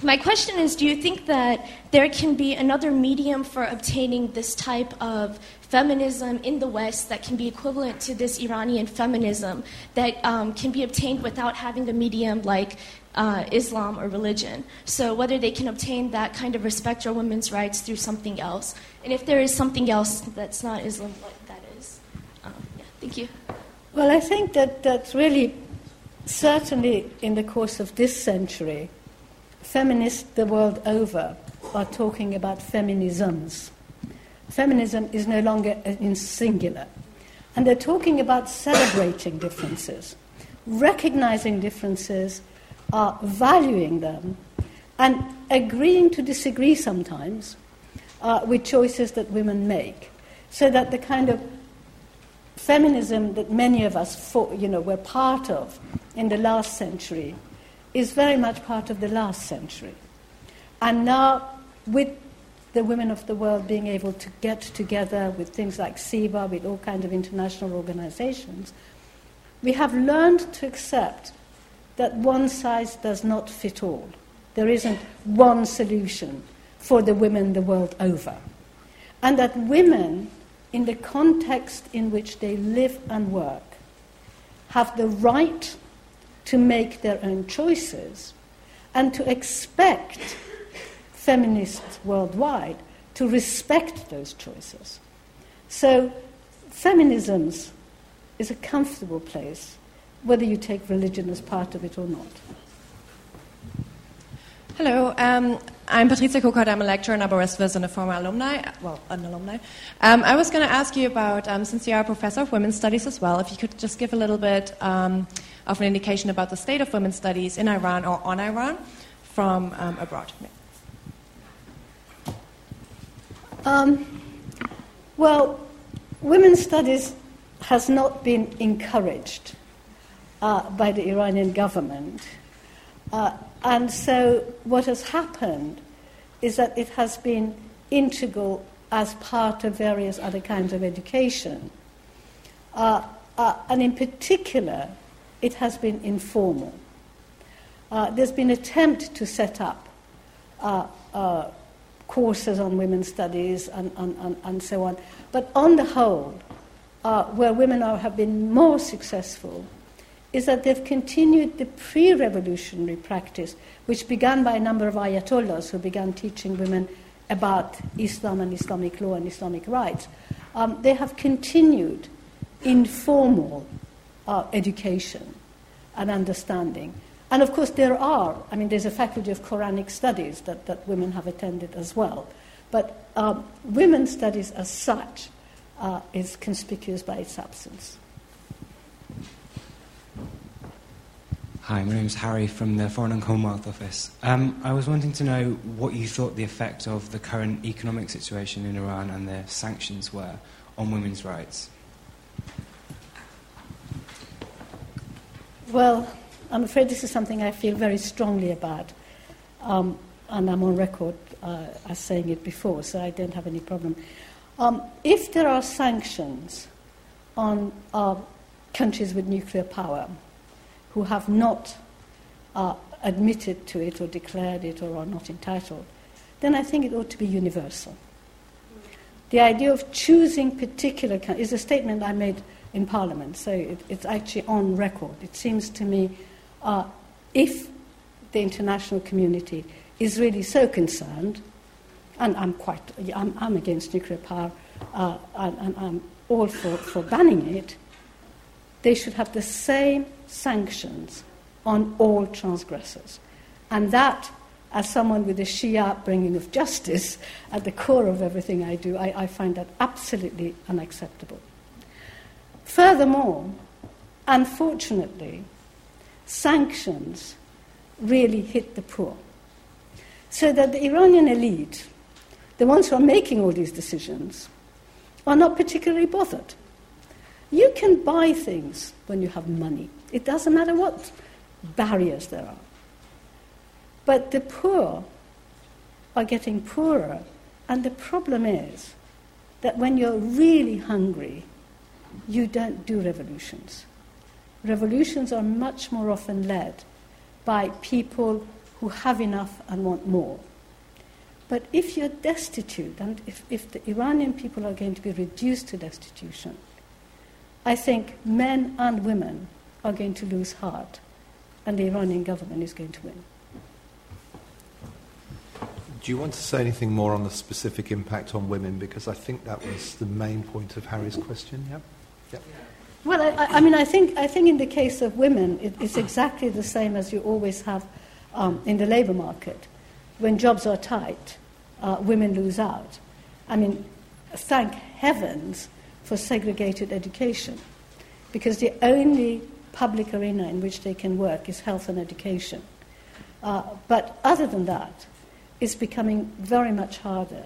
my question is do you think that there can be another medium for obtaining this type of feminism in the West that can be equivalent to this Iranian feminism that um, can be obtained without having a medium like uh, Islam or religion? So, whether they can obtain that kind of respect for women's rights through something else. And if there is something else that's not Islam, what that is. Um, yeah, thank you. Well, I think that that's really certainly in the course of this century, feminists the world over are talking about feminisms. Feminism is no longer in singular. And they're talking about celebrating differences, recognizing differences, uh, valuing them, and agreeing to disagree sometimes uh, with choices that women make. So that the kind of feminism that many of us fought, you know, were part of in the last century is very much part of the last century. And now, with the women of the world being able to get together with things like CEDAW, with all kinds of international organizations, we have learned to accept that one size does not fit all. There isn't one solution for the women the world over. And that women, in the context in which they live and work, have the right to make their own choices and to expect feminists worldwide to respect those choices. So, feminism is a comfortable place, whether you take religion as part of it or not. Hello, um, I'm Patricia Kokart. I'm a lecturer in Aberystwyth and a former alumni. Well, an alumni. Um, I was going to ask you about, um, since you are a professor of women's studies as well, if you could just give a little bit um, of an indication about the state of women's studies in Iran or on Iran from um, abroad. Um, well, women's studies has not been encouraged uh, by the Iranian government. Uh, and so what has happened is that it has been integral as part of various other kinds of education. Uh, uh, and in particular, it has been informal. Uh, there's been attempt to set up uh, courses on women's studies and, and, and, and, so on. But on the whole, where women are, have been more successful is that they've continued the pre revolutionary practice, which began by a number of ayatollahs who began teaching women about Islam and Islamic law and Islamic rights. Um, they have continued informal uh, education and understanding. And of course, there are, I mean, there's a faculty of Quranic studies that, that women have attended as well. But um, women's studies as such uh, is conspicuous by its absence. Hi, my name is Harry from the Foreign and Commonwealth Office. Um, I was wanting to know what you thought the effect of the current economic situation in Iran and the sanctions were on women's rights. Well, I'm afraid this is something I feel very strongly about, um, and I'm on record uh, as saying it before, so I don't have any problem. Um, if there are sanctions on uh, countries with nuclear power, who have not uh, admitted to it or declared it or are not entitled, then I think it ought to be universal. The idea of choosing particular is a statement I made in Parliament, so it, it's actually on record. It seems to me uh, if the international community is really so concerned, and I'm quite, I'm, I'm against nuclear power, uh, and, and I'm all for, for banning it, they should have the same sanctions on all transgressors. And that, as someone with a Shia upbringing of justice at the core of everything I do, I, I find that absolutely unacceptable. Furthermore, unfortunately, sanctions really hit the poor. So that the Iranian elite, the ones who are making all these decisions, are not particularly bothered. You can buy things when you have money. It doesn't matter what barriers there are. But the poor are getting poorer, and the problem is that when you're really hungry, you don't do revolutions. Revolutions are much more often led by people who have enough and want more. But if you're destitute, and if, if the Iranian people are going to be reduced to destitution, I think men and women are going to lose heart, and the Iranian government is going to win. Do you want to say anything more on the specific impact on women? Because I think that was the main point of Harry's question. Yeah. Yep. Well, I, I, mean, I think, I think in the case of women, it, it's exactly the same as you always have um, in the labour market. When jobs are tight, uh, women lose out. I mean, thank heavens for segregated education, because the only public arena in which they can work is health and education. Uh, but other than that, it's becoming very much harder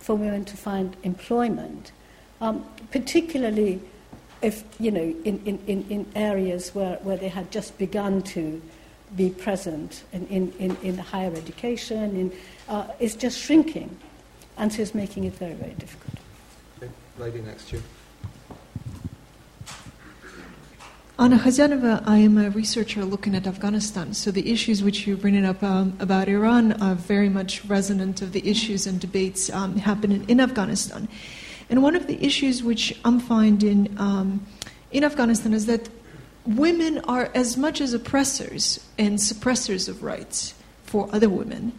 for women to find employment, um, particularly if, you know, in, in, in areas where, where they had just begun to be present in, in, in, in higher education, in, uh, is just shrinking. And so it's making it very, very difficult. Okay. Lady next to you. Anna Khazanova, I am a researcher looking at Afghanistan. So the issues which you bring up um, about Iran are very much resonant of the issues and debates um, happening in Afghanistan. And one of the issues which I'm finding um, in Afghanistan is that women are as much as oppressors and suppressors of rights for other women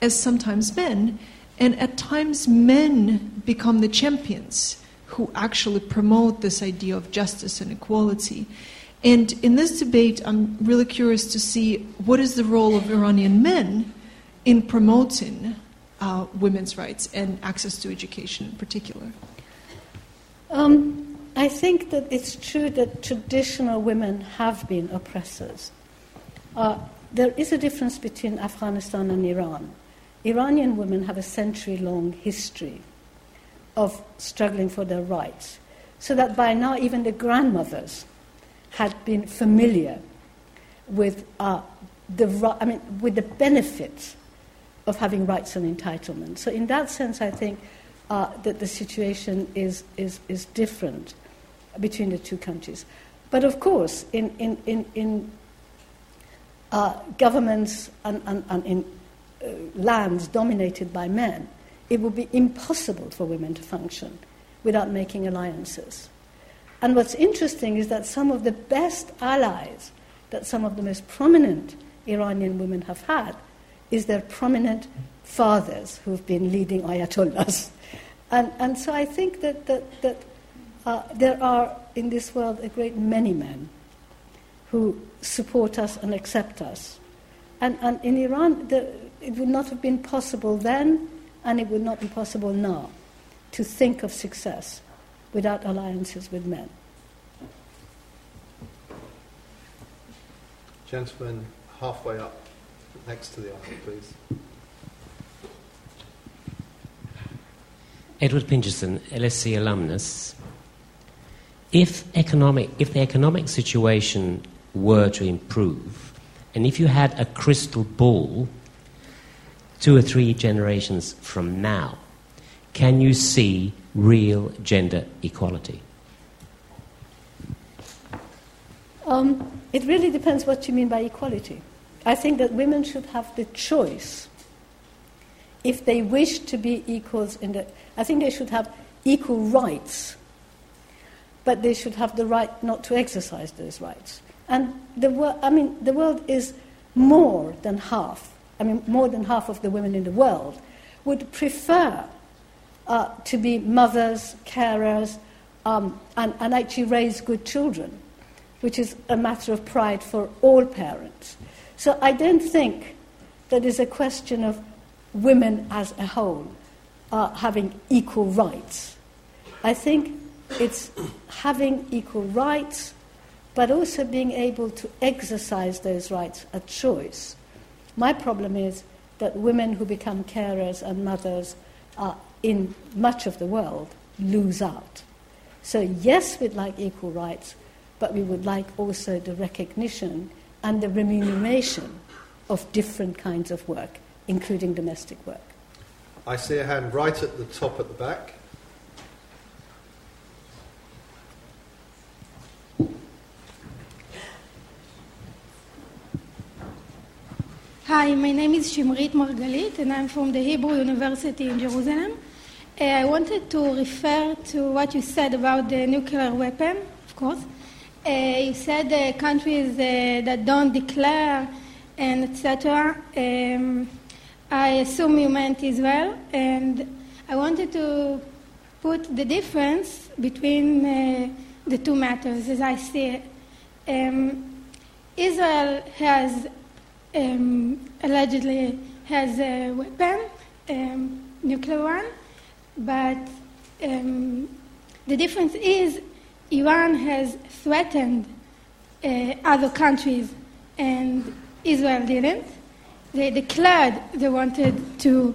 as sometimes men. And at times, men become the champions who actually promote this idea of justice and equality. And in this debate, I'm really curious to see what is the role of Iranian men in promoting uh, women's rights and access to education in particular. Um, I think that it's true that traditional women have been oppressors. Uh, there is a difference between Afghanistan and Iran. Iranian women have a century long history of struggling for their rights, so that by now even the grandmothers had been familiar with uh, the I mean with the benefits of having rights and entitlements. So in that sense, I think uh, that the situation is, is, is different between the two countries. But of course, in, in, in, in uh, governments and, and, and in uh, lands dominated by men, it would be impossible for women to function without making alliances. And what's interesting is that some of the best allies that some of the most prominent Iranian women have had is their prominent fathers who've been leading ayatollahs. And, and so I think that, that, that uh, there are in this world a great many men who support us and accept us. And, and in Iran, the, it would not have been possible then and it would not be possible now to think of success without alliances with men. Gentlemen, halfway up next to the aisle, please. Edward Pincherson, LSE alumnus. If, economic, if the economic situation were to improve, and if you had a crystal ball two or three generations from now, can you see real gender equality? Um, it really depends what you mean by equality. I think that women should have the choice. If they wish to be equals in the, I think they should have equal rights, but they should have the right not to exercise those rights. And the, wor- I mean, the world is more than half I mean, more than half of the women in the world, would prefer uh, to be mothers, carers, um, and, and actually raise good children, which is a matter of pride for all parents. So I don't think that is a question of women as a whole uh, having equal rights. I think it's having equal rights, but also being able to exercise those rights at choice My problem is that women who become carers and mothers uh, in much of the world lose out. So, yes, we'd like equal rights, but we would like also the recognition and the remuneration of different kinds of work, including domestic work. I see a hand right at the top at the back. Hi, my name is Shimrit Margalit, and I'm from the Hebrew University in Jerusalem. Uh, I wanted to refer to what you said about the nuclear weapon, of course. Uh, you said uh, countries that don't declare and etc. Um, I assume you meant Israel, and I wanted to put the difference between uh, the two matters as I see it. Um, Israel has um, allegedly has a weapon, um, nuclear one, but um, the difference is Iran has threatened uh, other countries and Israel didn't. They declared they wanted to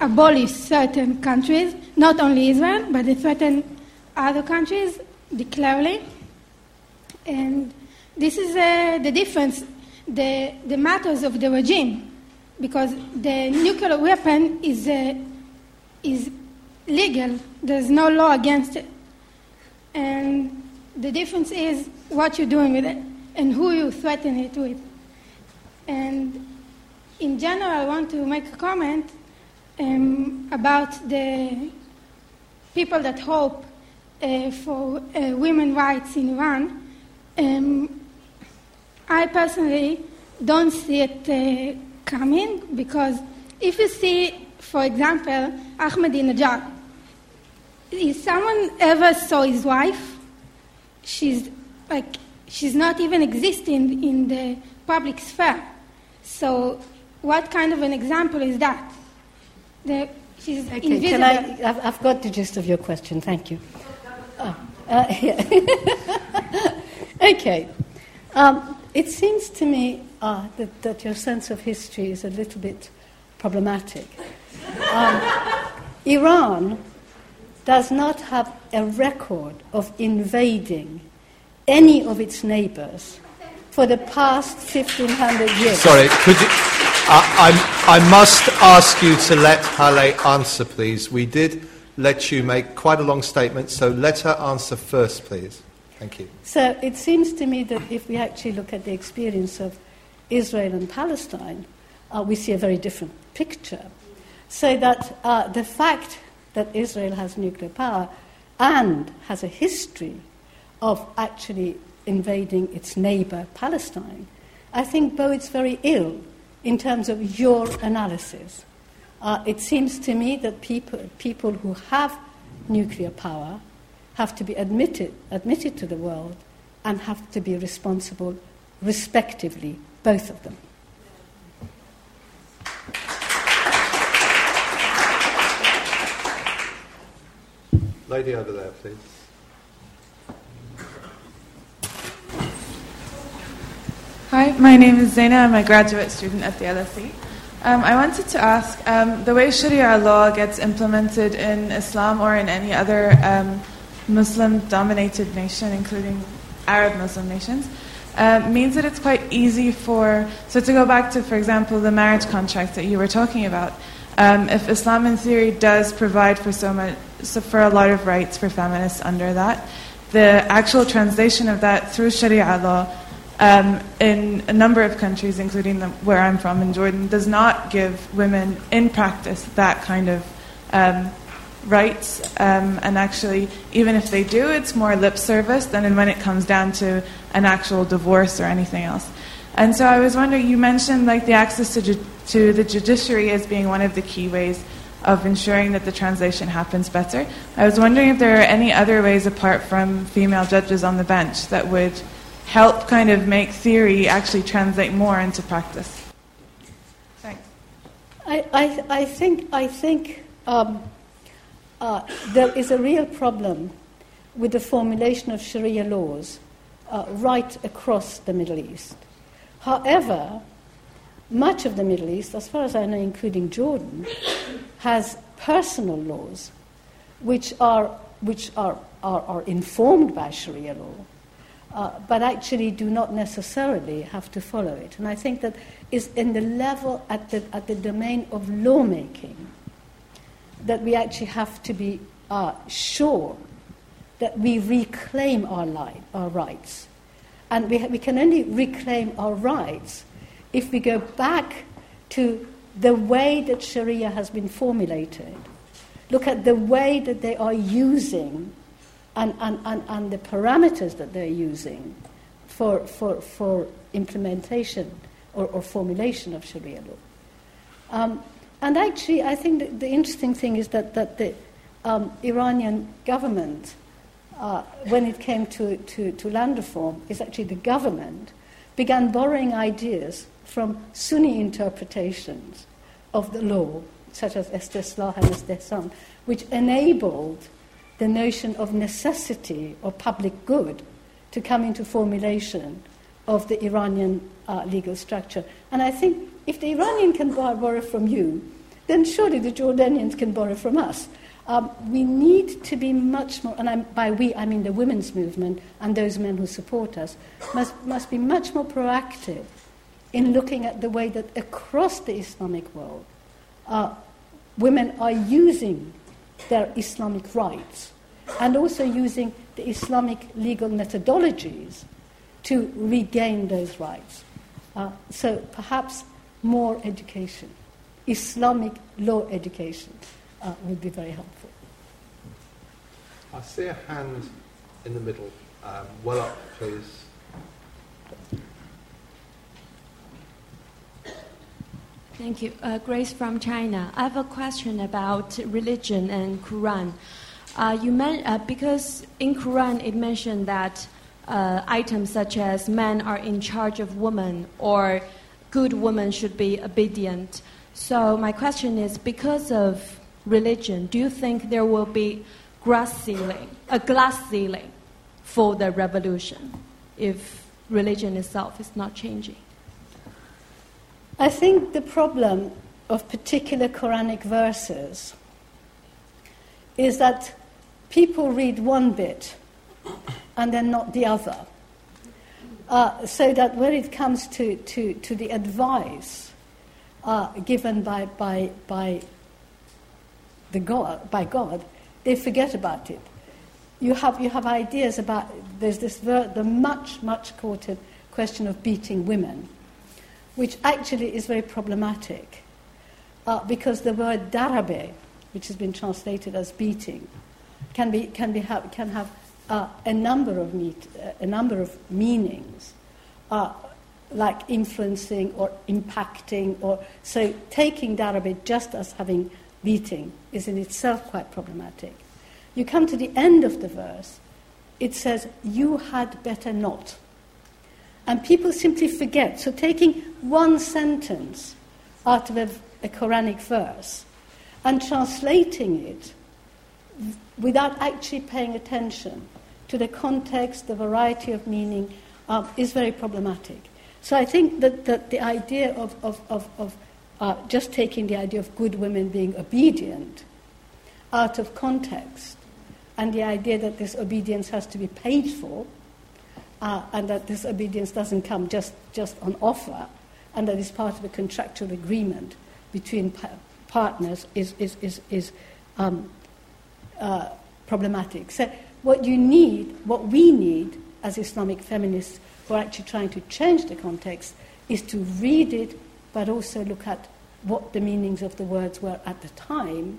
abolish certain countries, not only Israel, but they threatened other countries declaring. And this is uh, the difference, the, the matters of the regime, because the nuclear weapon is, uh, is legal, there's no law against it. And the difference is what you're doing with it and who you threaten it with. And in general, I want to make a comment um, about the people that hope uh, for uh, rights in Iran. Um, I personally don't see it uh, coming because if you see, for example, Ahmadinejad, if someone ever saw his wife, she's like she's not even existing in the public sphere. So, what kind of an example is that? The, she's Okay, invisible. can I, I've, I've got the gist of your question, thank you. Oh, uh, yeah. okay. Um, it seems to me uh, that, that your sense of history is a little bit problematic. Um, Iran does not have a record of invading any of its neighbors for the past 1500 years. Sorry, could you? I, I'm, I must ask you to let Haleh answer, please. We did let you make quite a long statement, so let her answer first, please. Thank you. So it seems to me that if we actually look at the experience of Israel and Palestine, uh, we see a very different picture. So that uh, the fact that Israel has nuclear power and has a history of actually invading its neighbor Palestine, I think bodes very ill in terms of your analysis. Uh, it seems to me that people, people who have nuclear power have to be admitted, admitted to the world and have to be responsible respectively, both of them. Lady over there, please. Hi, my name is Zaina. I'm a graduate student at the LSE. Um, I wanted to ask um, the way Sharia law gets implemented in Islam or in any other um, Muslim dominated nation, including Arab Muslim nations, uh, means that it's quite easy for. So, to go back to, for example, the marriage contract that you were talking about, um, if Islam in theory does provide for, so much, so for a lot of rights for feminists under that, the actual translation of that through Sharia law um, in a number of countries, including the, where I'm from in Jordan, does not give women in practice that kind of um, rights. Um, and actually, even if they do, it's more lip service than when it comes down to an actual divorce or anything else. And so I was wondering, you mentioned like the access to, ju- to the judiciary as being one of the key ways of ensuring that the translation happens better. I was wondering if there are any other ways apart from female judges on the bench that would help kind of make theory actually translate more into practice. Thanks. I, I, I think, I think um, uh, there is a real problem with the formulation of Sharia laws uh, right across the Middle East. However, much of the Middle East, as far as I know, including Jordan, has personal laws which are, which are, are, are informed by Sharia law, uh, but actually do not necessarily have to follow it. And I think that is in the level at the, at the domain of lawmaking that we actually have to be uh, sure that we reclaim our, li- our rights. And we, ha- we can only reclaim our rights if we go back to the way that Sharia has been formulated, look at the way that they are using and, and, and, and the parameters that they're using for, for, for implementation or, or formulation of Sharia law. Um, and actually, I think the interesting thing is that, that the um, Iranian government, uh, when it came to, to, to land reform, is actually the government began borrowing ideas from Sunni interpretations of the law, such as Istislah and Istihsan, which enabled the notion of necessity or public good to come into formulation of the Iranian uh, legal structure. And I think if the Iranian can borrow from you, then surely the Jordanians can borrow from us. Um, we need to be much more, and I'm, by we I mean the women's movement and those men who support us, must, must be much more proactive in looking at the way that across the Islamic world, uh, women are using their Islamic rights and also using the Islamic legal methodologies to regain those rights. Uh, so perhaps more education, Islamic law education, uh, would be very helpful. I see a hand in the middle. Um, well up, please. Thank you. Uh, Grace from China. I have a question about religion and Quran. Uh, you meant, uh, because in Quran it mentioned that uh, items such as men are in charge of women or good women should be obedient. So my question is, because of religion, do you think there will be glass ceiling, a glass ceiling for the revolution if religion itself is not changing? I think the problem of particular Quranic verses is that people read one bit and then not the other. Uh, so that when it comes to, to, to the advice uh, given by, by, by, the God, by God, they forget about it. You have, you have ideas about, there's this, ver- the much, much quoted question of beating women which actually is very problematic uh, because the word darabe, which has been translated as beating, can, be, can, be ha- can have uh, a, number of meet, uh, a number of meanings, uh, like influencing or impacting. Or, so taking darabe just as having beating is in itself quite problematic. You come to the end of the verse, it says, You had better not. And people simply forget. So, taking one sentence out of a, a Quranic verse and translating it without actually paying attention to the context, the variety of meaning, uh, is very problematic. So, I think that, that the idea of, of, of, of uh, just taking the idea of good women being obedient out of context and the idea that this obedience has to be paid for uh, and that this obedience doesn't come just, just on offer, and that is part of a contractual agreement between pa- partners is, is, is, is um, uh, problematic. So, what you need, what we need as Islamic feminists who are actually trying to change the context, is to read it, but also look at what the meanings of the words were at the time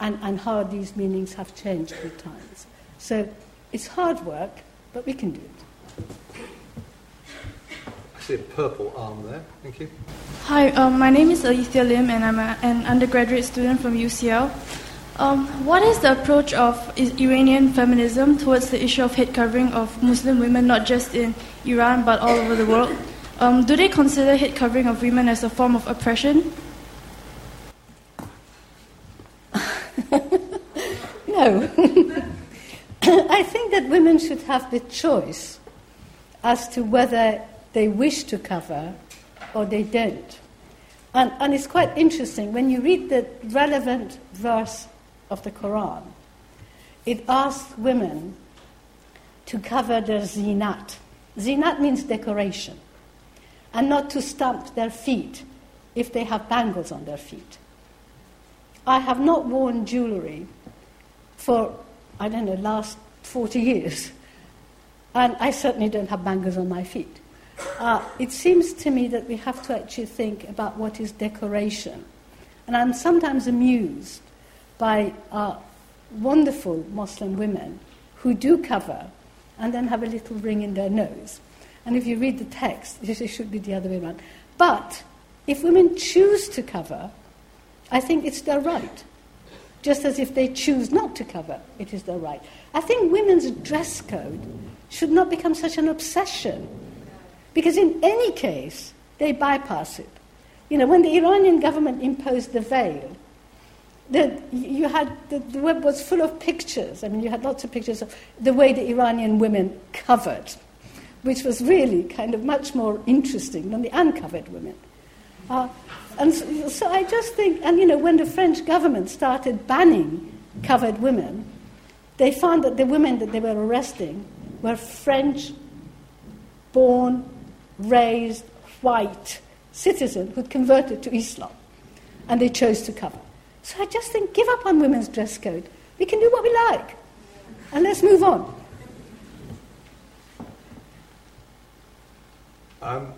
and, and how these meanings have changed with times. So, it's hard work, but we can do it. I see a purple arm there. Thank you. Hi, um, my name is Alethea Lim, and I'm a, an undergraduate student from UCL. Um, what is the approach of Iranian feminism towards the issue of head covering of Muslim women, not just in Iran but all over the world? Um, do they consider head covering of women as a form of oppression? no. I think that women should have the choice as to whether they wish to cover or they don't. And, and it's quite interesting. When you read the relevant verse of the Quran, it asks women to cover their zinat. Zinat means decoration. And not to stamp their feet if they have bangles on their feet. I have not worn jewelry for, I don't know, last 40 years. And I certainly don't have bangles on my feet. Uh, it seems to me that we have to actually think about what is decoration. And I'm sometimes amused by uh, wonderful Muslim women who do cover and then have a little ring in their nose. And if you read the text, it should be the other way around. But if women choose to cover, I think it's their right. Just as if they choose not to cover, it is their right. I think women's dress code should not become such an obsession. Because in any case, they bypass it. You know, when the Iranian government imposed the veil, the, you had, the, the web was full of pictures. I mean, you had lots of pictures of the way the Iranian women covered, which was really kind of much more interesting than the uncovered women. Uh, and so, so, I just think, and you know, when the French government started banning covered women, they found that the women that they were arresting were French born, raised, white citizens who'd converted to Islam, and they chose to cover. So I just think give up on women's dress code. We can do what we like. And let's move on. Um,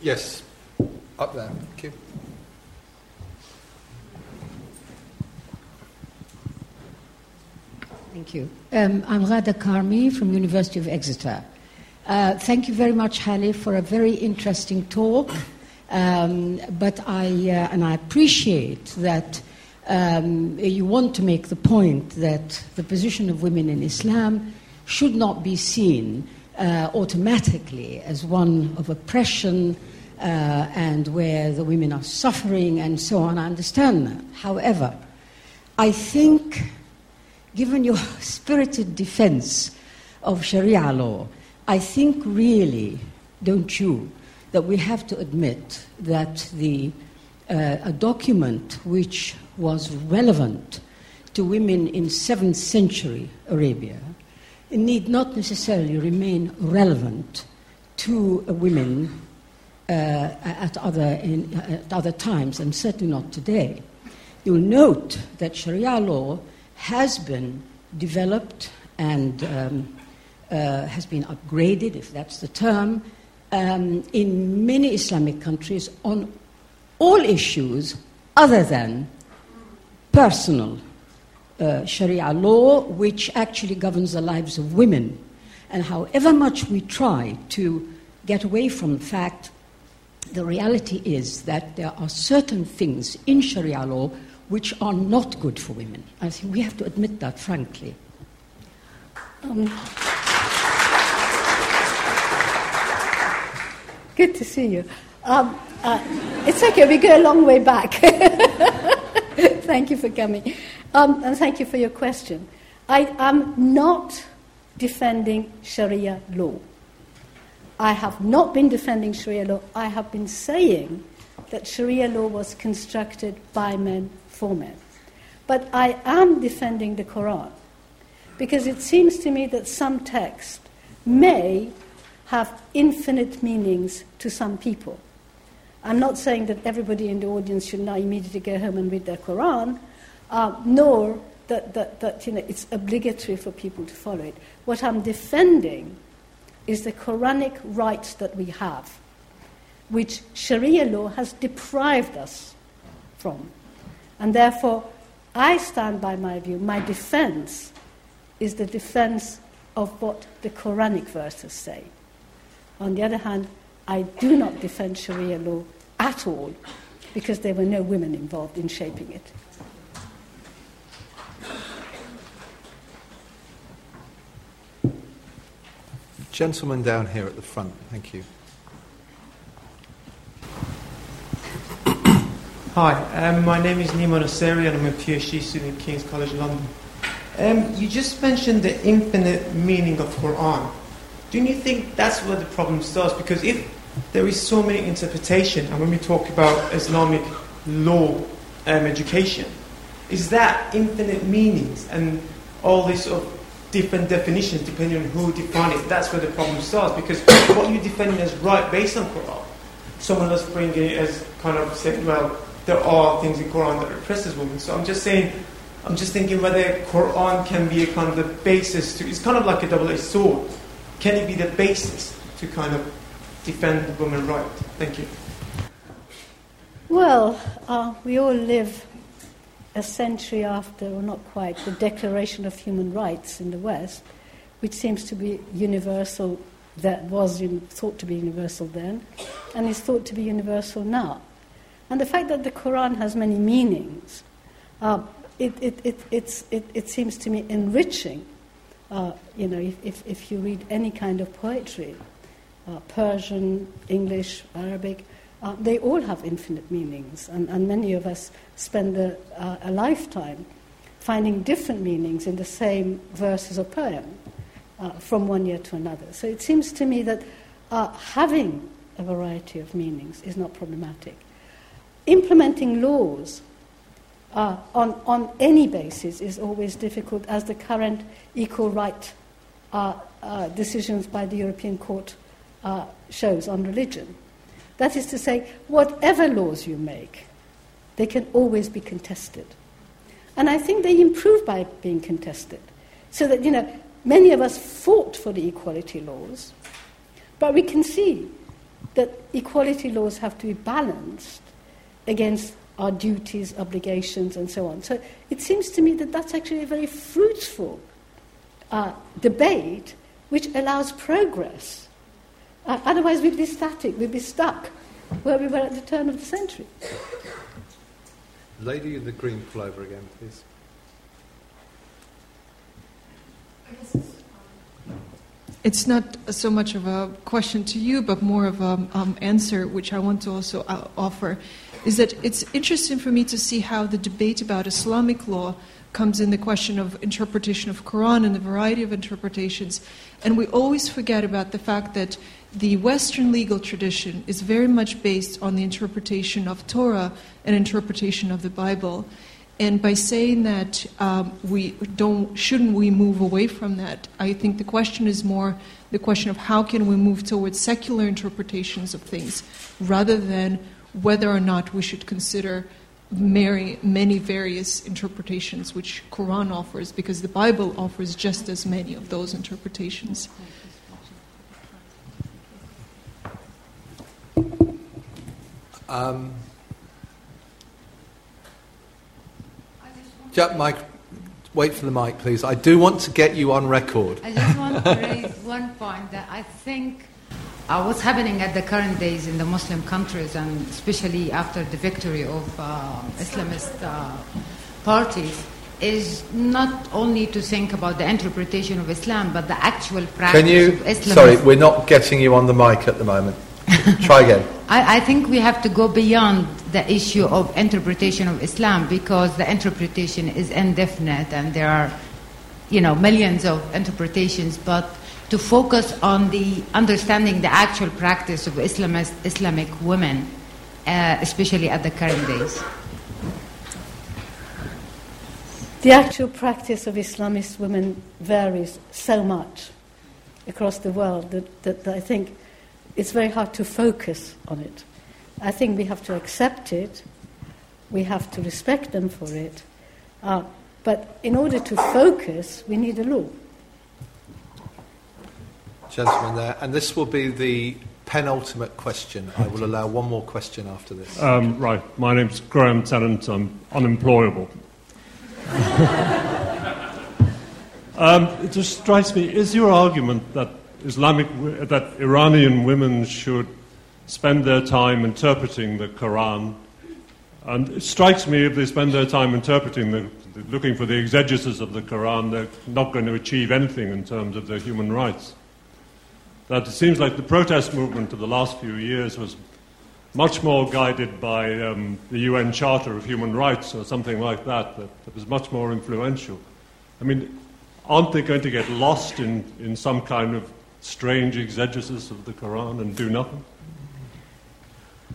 yes, up there. Thank you. Thank you. Um, I'm Ghada Karmi from University of Exeter. Uh, thank you very much, Haleh, for a very interesting talk. Um, but I, uh, and I appreciate that um, you want to make the point that the position of women in Islam should not be seen uh, automatically as one of oppression uh, and where the women are suffering and so on. I understand that. However, I think, given your spirited defense of Sharia law, I think really, don't you, that we have to admit that the, uh, a document which was relevant to women in 7th century Arabia, need not necessarily remain relevant to women uh, at, other in, at other times, and certainly not today. You'll note that Sharia law has been developed and um, uh, has been upgraded, if that's the term, um, in many Islamic countries on all issues other than personal uh, Sharia law, which actually governs the lives of women. And however much we try to get away from the fact, the reality is that there are certain things in Sharia law which are not good for women. I think we have to admit that frankly. Um, good to see you. Um, uh, it's okay, we go a long way back. thank you for coming. Um, and thank you for your question. I am not defending Sharia law. I have not been defending Sharia law. I have been saying that Sharia law was constructed by men for men. But I am defending the Quran because it seems to me that some text may have infinite meanings to some people. I'm not saying that everybody in the audience should now immediately go home and read their Quran, uh, nor that, that, that you know, it's obligatory for people to follow it. What I'm defending is the Quranic rights that we have, which Sharia law has deprived us from. And therefore, I stand by my view. My defense is the defense of what the Quranic verses say. On the other hand, I do not defend Sharia law at all because there were no women involved in shaping it. Gentleman down here at the front, thank you. Hi, um, my name is Nima Nasseri and I'm a PhD student at King's College London. Um, you just mentioned the infinite meaning of Quran. Do you think that's where the problem starts? Because if there is so many interpretation, and when we talk about Islamic law um, education, is that infinite meanings and all these sort of different definitions depending on who define it. That's where the problem starts because what you're defending as right based on Quran, someone else bringing it as kind of saying, well, there are things in Quran that represses women. So I'm just saying, I'm just thinking whether Quran can be a kind of the basis to. It's kind of like a double-edged sword. Can it be the basis to kind of defend women's right? Thank you. Well, uh, we all live a century after, or not quite, the Declaration of Human Rights in the West, which seems to be universal, that was un- thought to be universal then, and is thought to be universal now. And the fact that the Quran has many meanings, uh, it, it, it, it, it seems to me enriching. Uh, you know, if, if, if you read any kind of poetry, uh, Persian, English, Arabic, uh, they all have infinite meanings, and, and many of us spend a, a, lifetime finding different meanings in the same verses or poem uh, from one year to another. So it seems to me that uh, having a variety of meanings is not problematic. Implementing laws uh, on, on any basis is always difficult, as the current equal right uh, decisions by the European Court shows on religion. That is to say, whatever laws you make, they can always be contested. And I think they improve by being contested. So that, you know, many of us fought for the equality laws, but we can see that equality laws have to be balanced against our duties, obligations, and so on. So it seems to me that that's actually a very fruitful uh, debate which allows progress uh, otherwise, we'd be static, we'd be stuck where we were at the turn of the century. Lady in the green pullover again, please. It's not so much of a question to you, but more of an um, answer, which I want to also uh, offer. Is that it's interesting for me to see how the debate about Islamic law comes in the question of interpretation of Quran and the variety of interpretations. And we always forget about the fact that the Western legal tradition is very much based on the interpretation of Torah and interpretation of the Bible. And by saying that um, we don't, shouldn't we move away from that? I think the question is more the question of how can we move towards secular interpretations of things, rather than whether or not we should consider many, many various interpretations which Quran offers, because the Bible offers just as many of those interpretations. Um, Jack, Mike, wait for the mic, please. I do want to get you on record. I just want to raise one point that I think uh, what's happening at the current days in the Muslim countries, and especially after the victory of uh, Islamist uh, parties, is not only to think about the interpretation of Islam, but the actual practice Can you, of Islam. Sorry, we're not getting you on the mic at the moment. Try again. I, I, think we have to go beyond the issue of interpretation of Islam because the interpretation is indefinite and there are, you know, millions of interpretations, but to focus on the understanding the actual practice of Islamist, Islamic women, uh, especially at the current days. The actual practice of Islamist women varies so much across the world that, that, that I think it's very hard to focus on it. I think we have to accept it, we have to respect them for it, uh, but in order to focus, we need a law gentleman there. And this will be the penultimate question. I will allow one more question after this. Um, right. My name's Graham Tennant. I'm unemployable. um, it just strikes me is your argument that Islamic, that Iranian women should spend their time interpreting the Quran? And it strikes me if they spend their time interpreting the, looking for the exegesis of the Quran, they're not going to achieve anything in terms of their human rights that it seems like the protest movement of the last few years was much more guided by um, the UN Charter of Human Rights or something like that, that, that was much more influential. I mean, aren't they going to get lost in, in some kind of strange exegesis of the Quran and do nothing?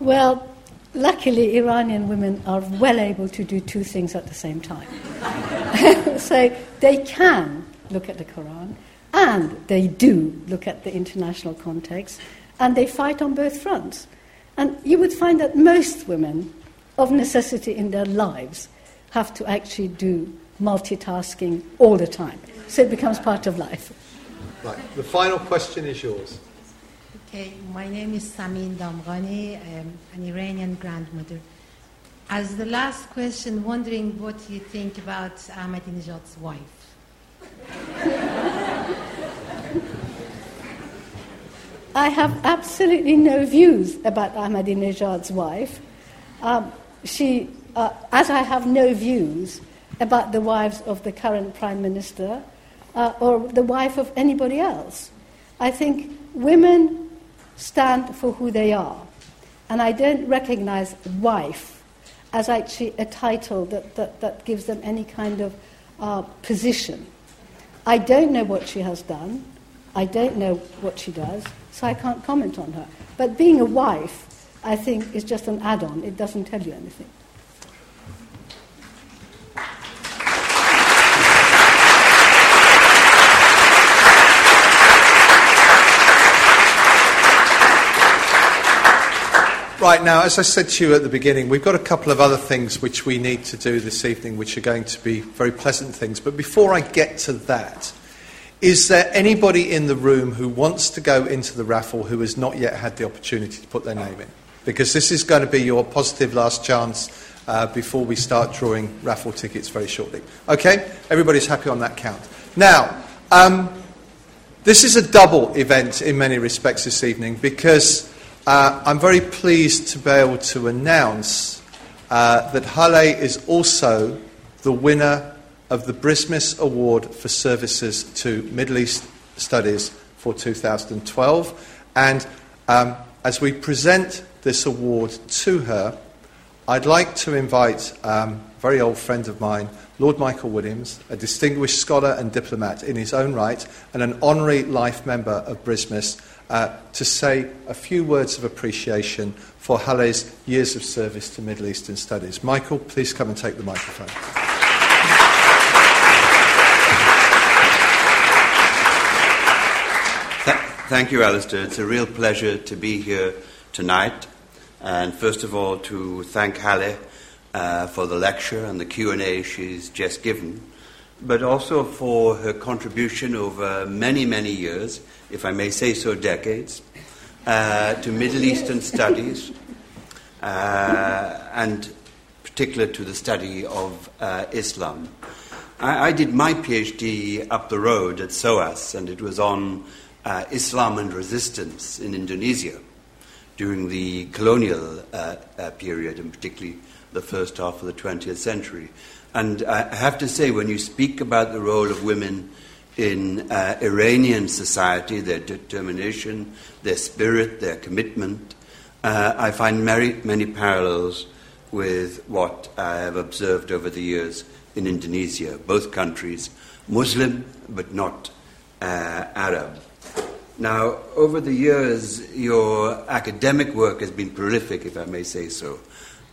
Well, luckily, Iranian women are well able to do two things at the same time. so they can look at the Quran, and they do look at the international context, and they fight on both fronts. And you would find that most women, of necessity in their lives, have to actually do multitasking all the time. So it becomes part of life. Right. The final question is yours. Okay, my name is Samin Damghani, um, an Iranian grandmother. As the last question, wondering what you think about Ahmadinejad's wife. I have absolutely no views about Ahmadinejad's wife. Um, she, uh, as I have no views about the wives of the current prime minister uh, or the wife of anybody else. I think women stand for who they are, and I don't recognize wife as actually a title that, that, that gives them any kind of uh, position. I don't know what she has done. I don't know what she does, so I can't comment on her. But being a wife, I think, is just an add on. It doesn't tell you anything. Right, now, as I said to you at the beginning, we've got a couple of other things which we need to do this evening, which are going to be very pleasant things. But before I get to that, is there anybody in the room who wants to go into the raffle who has not yet had the opportunity to put their name in? Because this is going to be your positive last chance uh, before we start drawing raffle tickets very shortly. Okay? Everybody's happy on that count. Now, um, this is a double event in many respects this evening because uh, I'm very pleased to be able to announce uh, that Haleh is also the winner of the BRISMES Award for Services to Middle East Studies for 2012. And um, as we present this award to her, I'd like to invite um, a very old friend of mine, Lord Michael Williams, a distinguished scholar and diplomat in his own right, and an honorary life member of BRISMES, uh, to say a few words of appreciation for Haleh's years of service to Middle Eastern studies. Michael, please come and take the microphone. Thank you, Alistair. It's a real pleasure to be here tonight. And first of all, to thank Haleh uh, for the lecture and the Q&A she's just given, but also for her contribution over many, many years if I may say so, decades, uh, to Middle Eastern studies, uh, and particular to the study of uh, Islam. I, I, did my PhD up the road at SOAS, and it was on uh, Islam and resistance in Indonesia during the colonial uh, uh, period, and particularly the first half of the 20th century. And I have to say, when you speak about the role of women in uh, Iranian society, their determination, their spirit, their commitment. Uh, I find many, many parallels with what I have observed over the years in Indonesia, both countries Muslim but not uh, Arab. Now, over the years, your academic work has been prolific, if I may say so.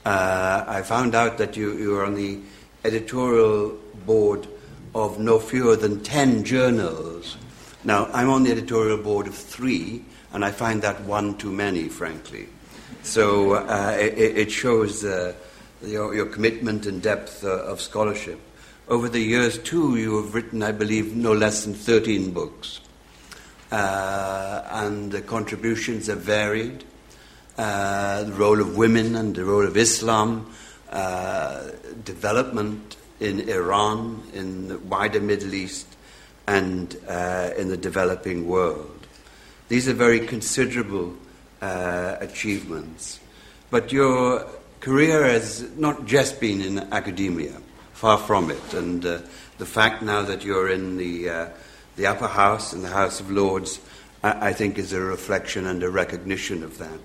Uh, I found out that you, you are on the editorial board of no fewer than 10 journals. Now, I'm on the editorial board of three, and I find that one too many, frankly. So uh, it, it, shows uh, your, your, commitment and depth uh, of scholarship. Over the years, too, you have written, I believe, no less than 13 books. Uh, and the contributions have varied. Uh, the role of women and the role of Islam, uh, development in Iran, in the wider Middle East, and uh, in the developing world. These are very considerable uh, achievements. But your career has not just been in academia, far from it. And uh, the fact now that you're in the, uh, the upper house, in the House of Lords, I, I, think is a reflection and a recognition of that.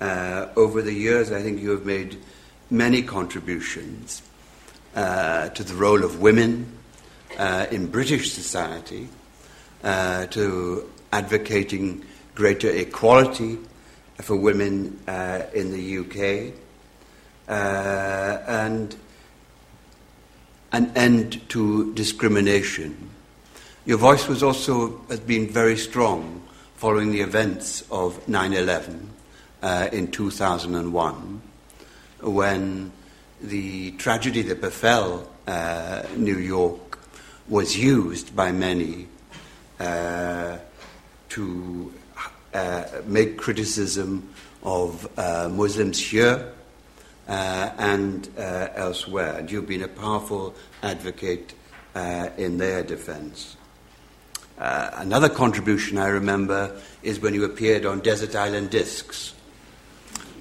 Uh, over the years, I think you have made many contributions uh, to the role of women uh, in British society, uh, to advocating greater equality for women uh, in the UK, uh, and an end to discrimination. Your voice was also has been very strong following the events of 9/11 uh, in 2001, when the tragedy that befell uh, New York was used by many uh, to uh, make criticism of uh, Muslims here uh, and uh, elsewhere. And you've been a powerful advocate in their defense. Another contribution I remember is when you appeared on Desert Island Discs.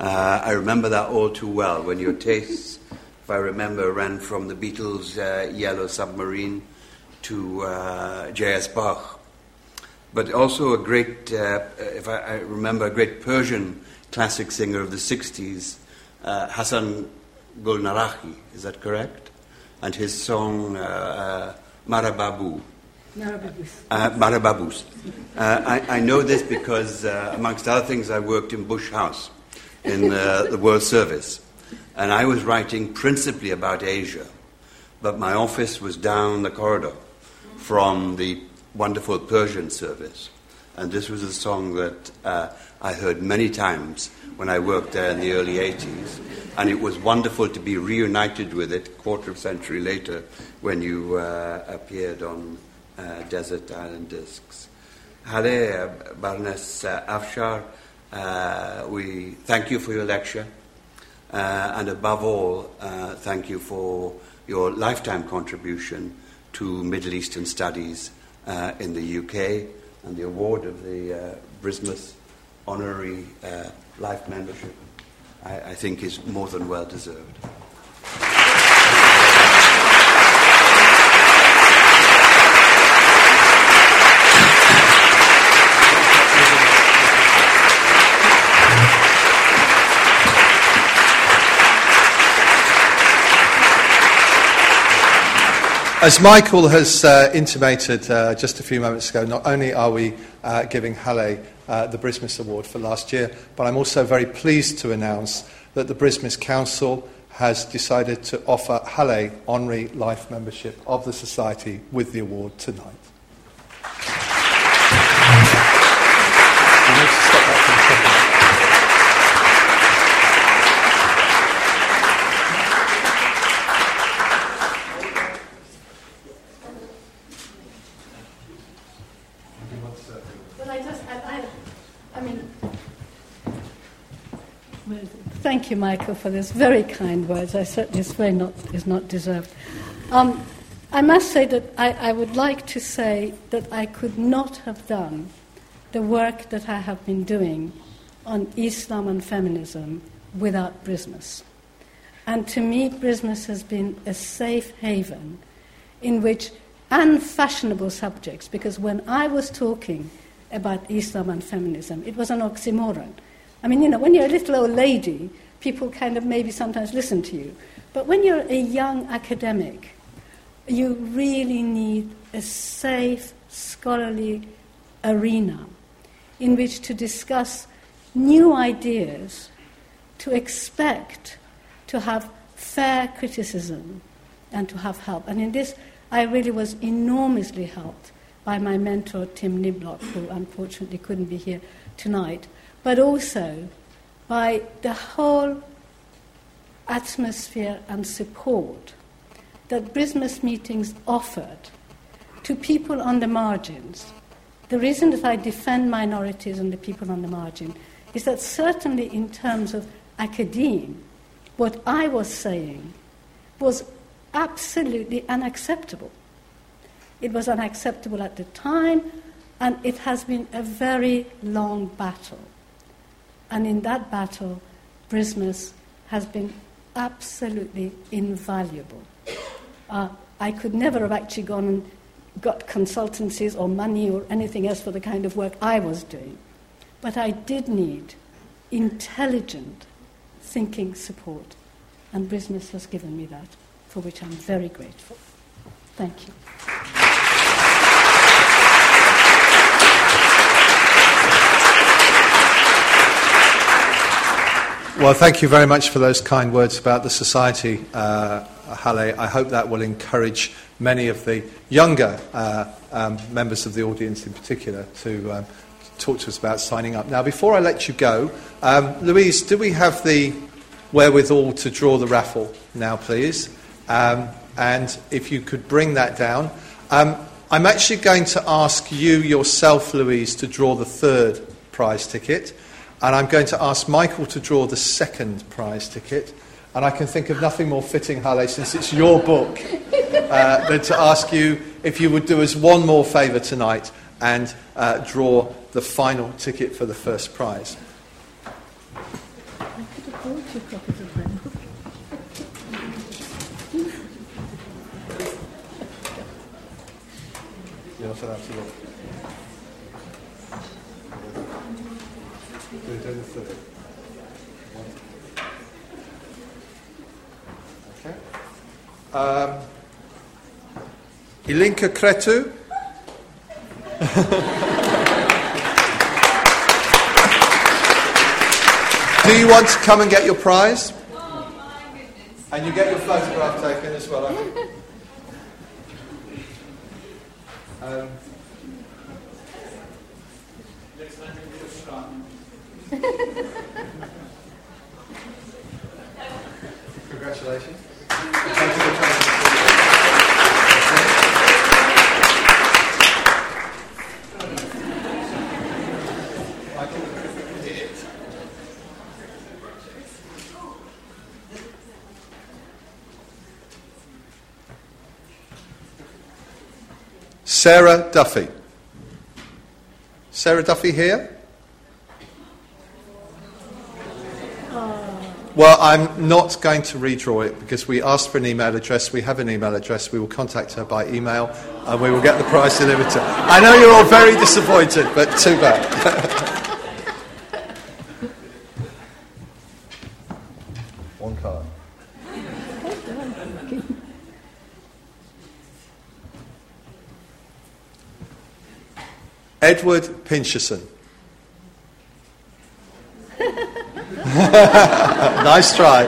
Uh, I remember that all too well, when your tastes, if I remember, ran from the Beatles' uh, Yellow Submarine to uh, J.S. Bach. But also a great, uh, if I, I remember, a great Persian classic singer of the 60s, uh, Hassan Golnaraghi, is that correct? And his song uh, Marababu. Uh, Marababus. Uh, I, I know this because, uh, amongst other things, I worked in Bush House in uh, the World Service. And I was writing principally about Asia, but my office was down the corridor from the wonderful Persian service. And this was a song that uh, I heard many times when I worked there in the early 80s. And it was wonderful to be reunited with it a quarter of a century later when you uh, appeared on uh, Desert Island Discs. Haleh, Baroness uh, Afshar, uh, we thank you for your lecture. Uh, and above all, uh, thank you for your lifetime contribution to Middle Eastern studies uh, in the UK and the award of the uh, BRISMES honorary uh, life membership, I, I think is more than well deserved. As Michael has uh, intimated uh, just a few moments ago, not only are we uh, giving Haleh uh, the BRISMES Award for last year, but I'm also very pleased to announce that the BRISMES Council has decided to offer Haleh honorary life membership of the Society with the award tonight. Thank you, Michael, for this very kind words. I certainly very not is not deserved. Um, I must say that I, I would like to say that I could not have done the work that I have been doing on Islam and feminism without BRISMES. And to me, BRISMES has been a safe haven in which unfashionable subjects, because when I was talking about Islam and feminism, it was an oxymoron. I mean, you know, when you're a little old lady, people kind of maybe sometimes listen to you. But when you're a young academic, you really need a safe, scholarly arena in which to discuss new ideas, to expect to have fair criticism, and to have help. And in this, I really was enormously helped by my mentor, Tim Niblock, who unfortunately couldn't be here tonight, but also by the whole atmosphere and support that BRISMES meetings offered to people on the margins. The reason that I defend minorities and the people on the margin is that certainly in terms of academe, what I was saying was absolutely unacceptable. It was unacceptable at the time, and it has been a very long battle. And in that battle, BRISMES has been absolutely invaluable. Uh, I could never have actually gone and got consultancies or money or anything else for the kind of work I was doing. But I did need intelligent thinking support, and BRISMES has given me that, for which I'm very grateful. Thank you. Well, thank you very much for those kind words about the society, uh, Haleh. I hope that will encourage many of the younger uh, um, members of the audience in particular to um, talk to us about signing up. Now, before I let you go, um, Louise, do we have the wherewithal to draw the raffle now, please? Um, and if you could bring that down. Um, I'm actually going to ask you yourself, Louise, to draw the third prize ticket. And I'm going to ask Michael to draw the second prize ticket. And I can think of nothing more fitting, Haleh, since it's your book, uh, than to ask you if you would do us one more favour tonight and uh, draw the final ticket for the first prize. You also have to look. Do it in the third. Okay. Um, Ilinka Kretu. Do you want to come and get your prize? And you get your photograph taken as well. Um, Sarah Duffy. Sarah Duffy here? Well, I'm not going to redraw it because we asked for an email address. We have an email address. We will contact her by email and we will get the prize delivered to her. I know you're all very disappointed, but too bad. Edward Pincherson. nice try.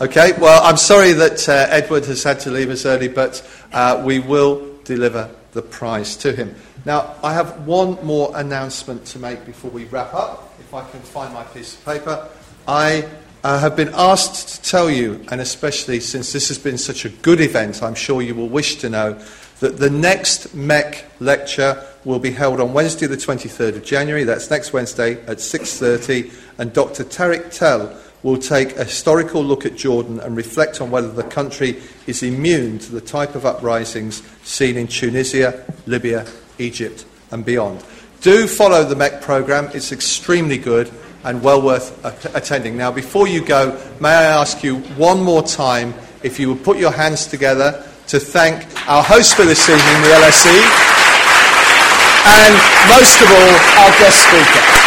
Okay, well, I'm sorry that uh, Edward has had to leave us early, but uh, we will deliver the prize to him. Now, I have one more announcement to make before we wrap up, if I can find my piece of paper. I uh, have been asked to tell you, and especially since this has been such a good event, I'm sure you will wish to know that the next MEC lecture will be held on Wednesday, the 23rd of January. That's next Wednesday at 6:30, and Dr. Tariq Tell will take a historical look at Jordan and reflect on whether the country is immune to the type of uprisings seen in Tunisia, Libya, Egypt, and beyond. Do follow the MEC program; it's extremely good and well worth a- attending. Now, before you go, may I ask you one more time if you would put your hands together to thank our host for this evening, the LSE, and most of all, our guest speaker.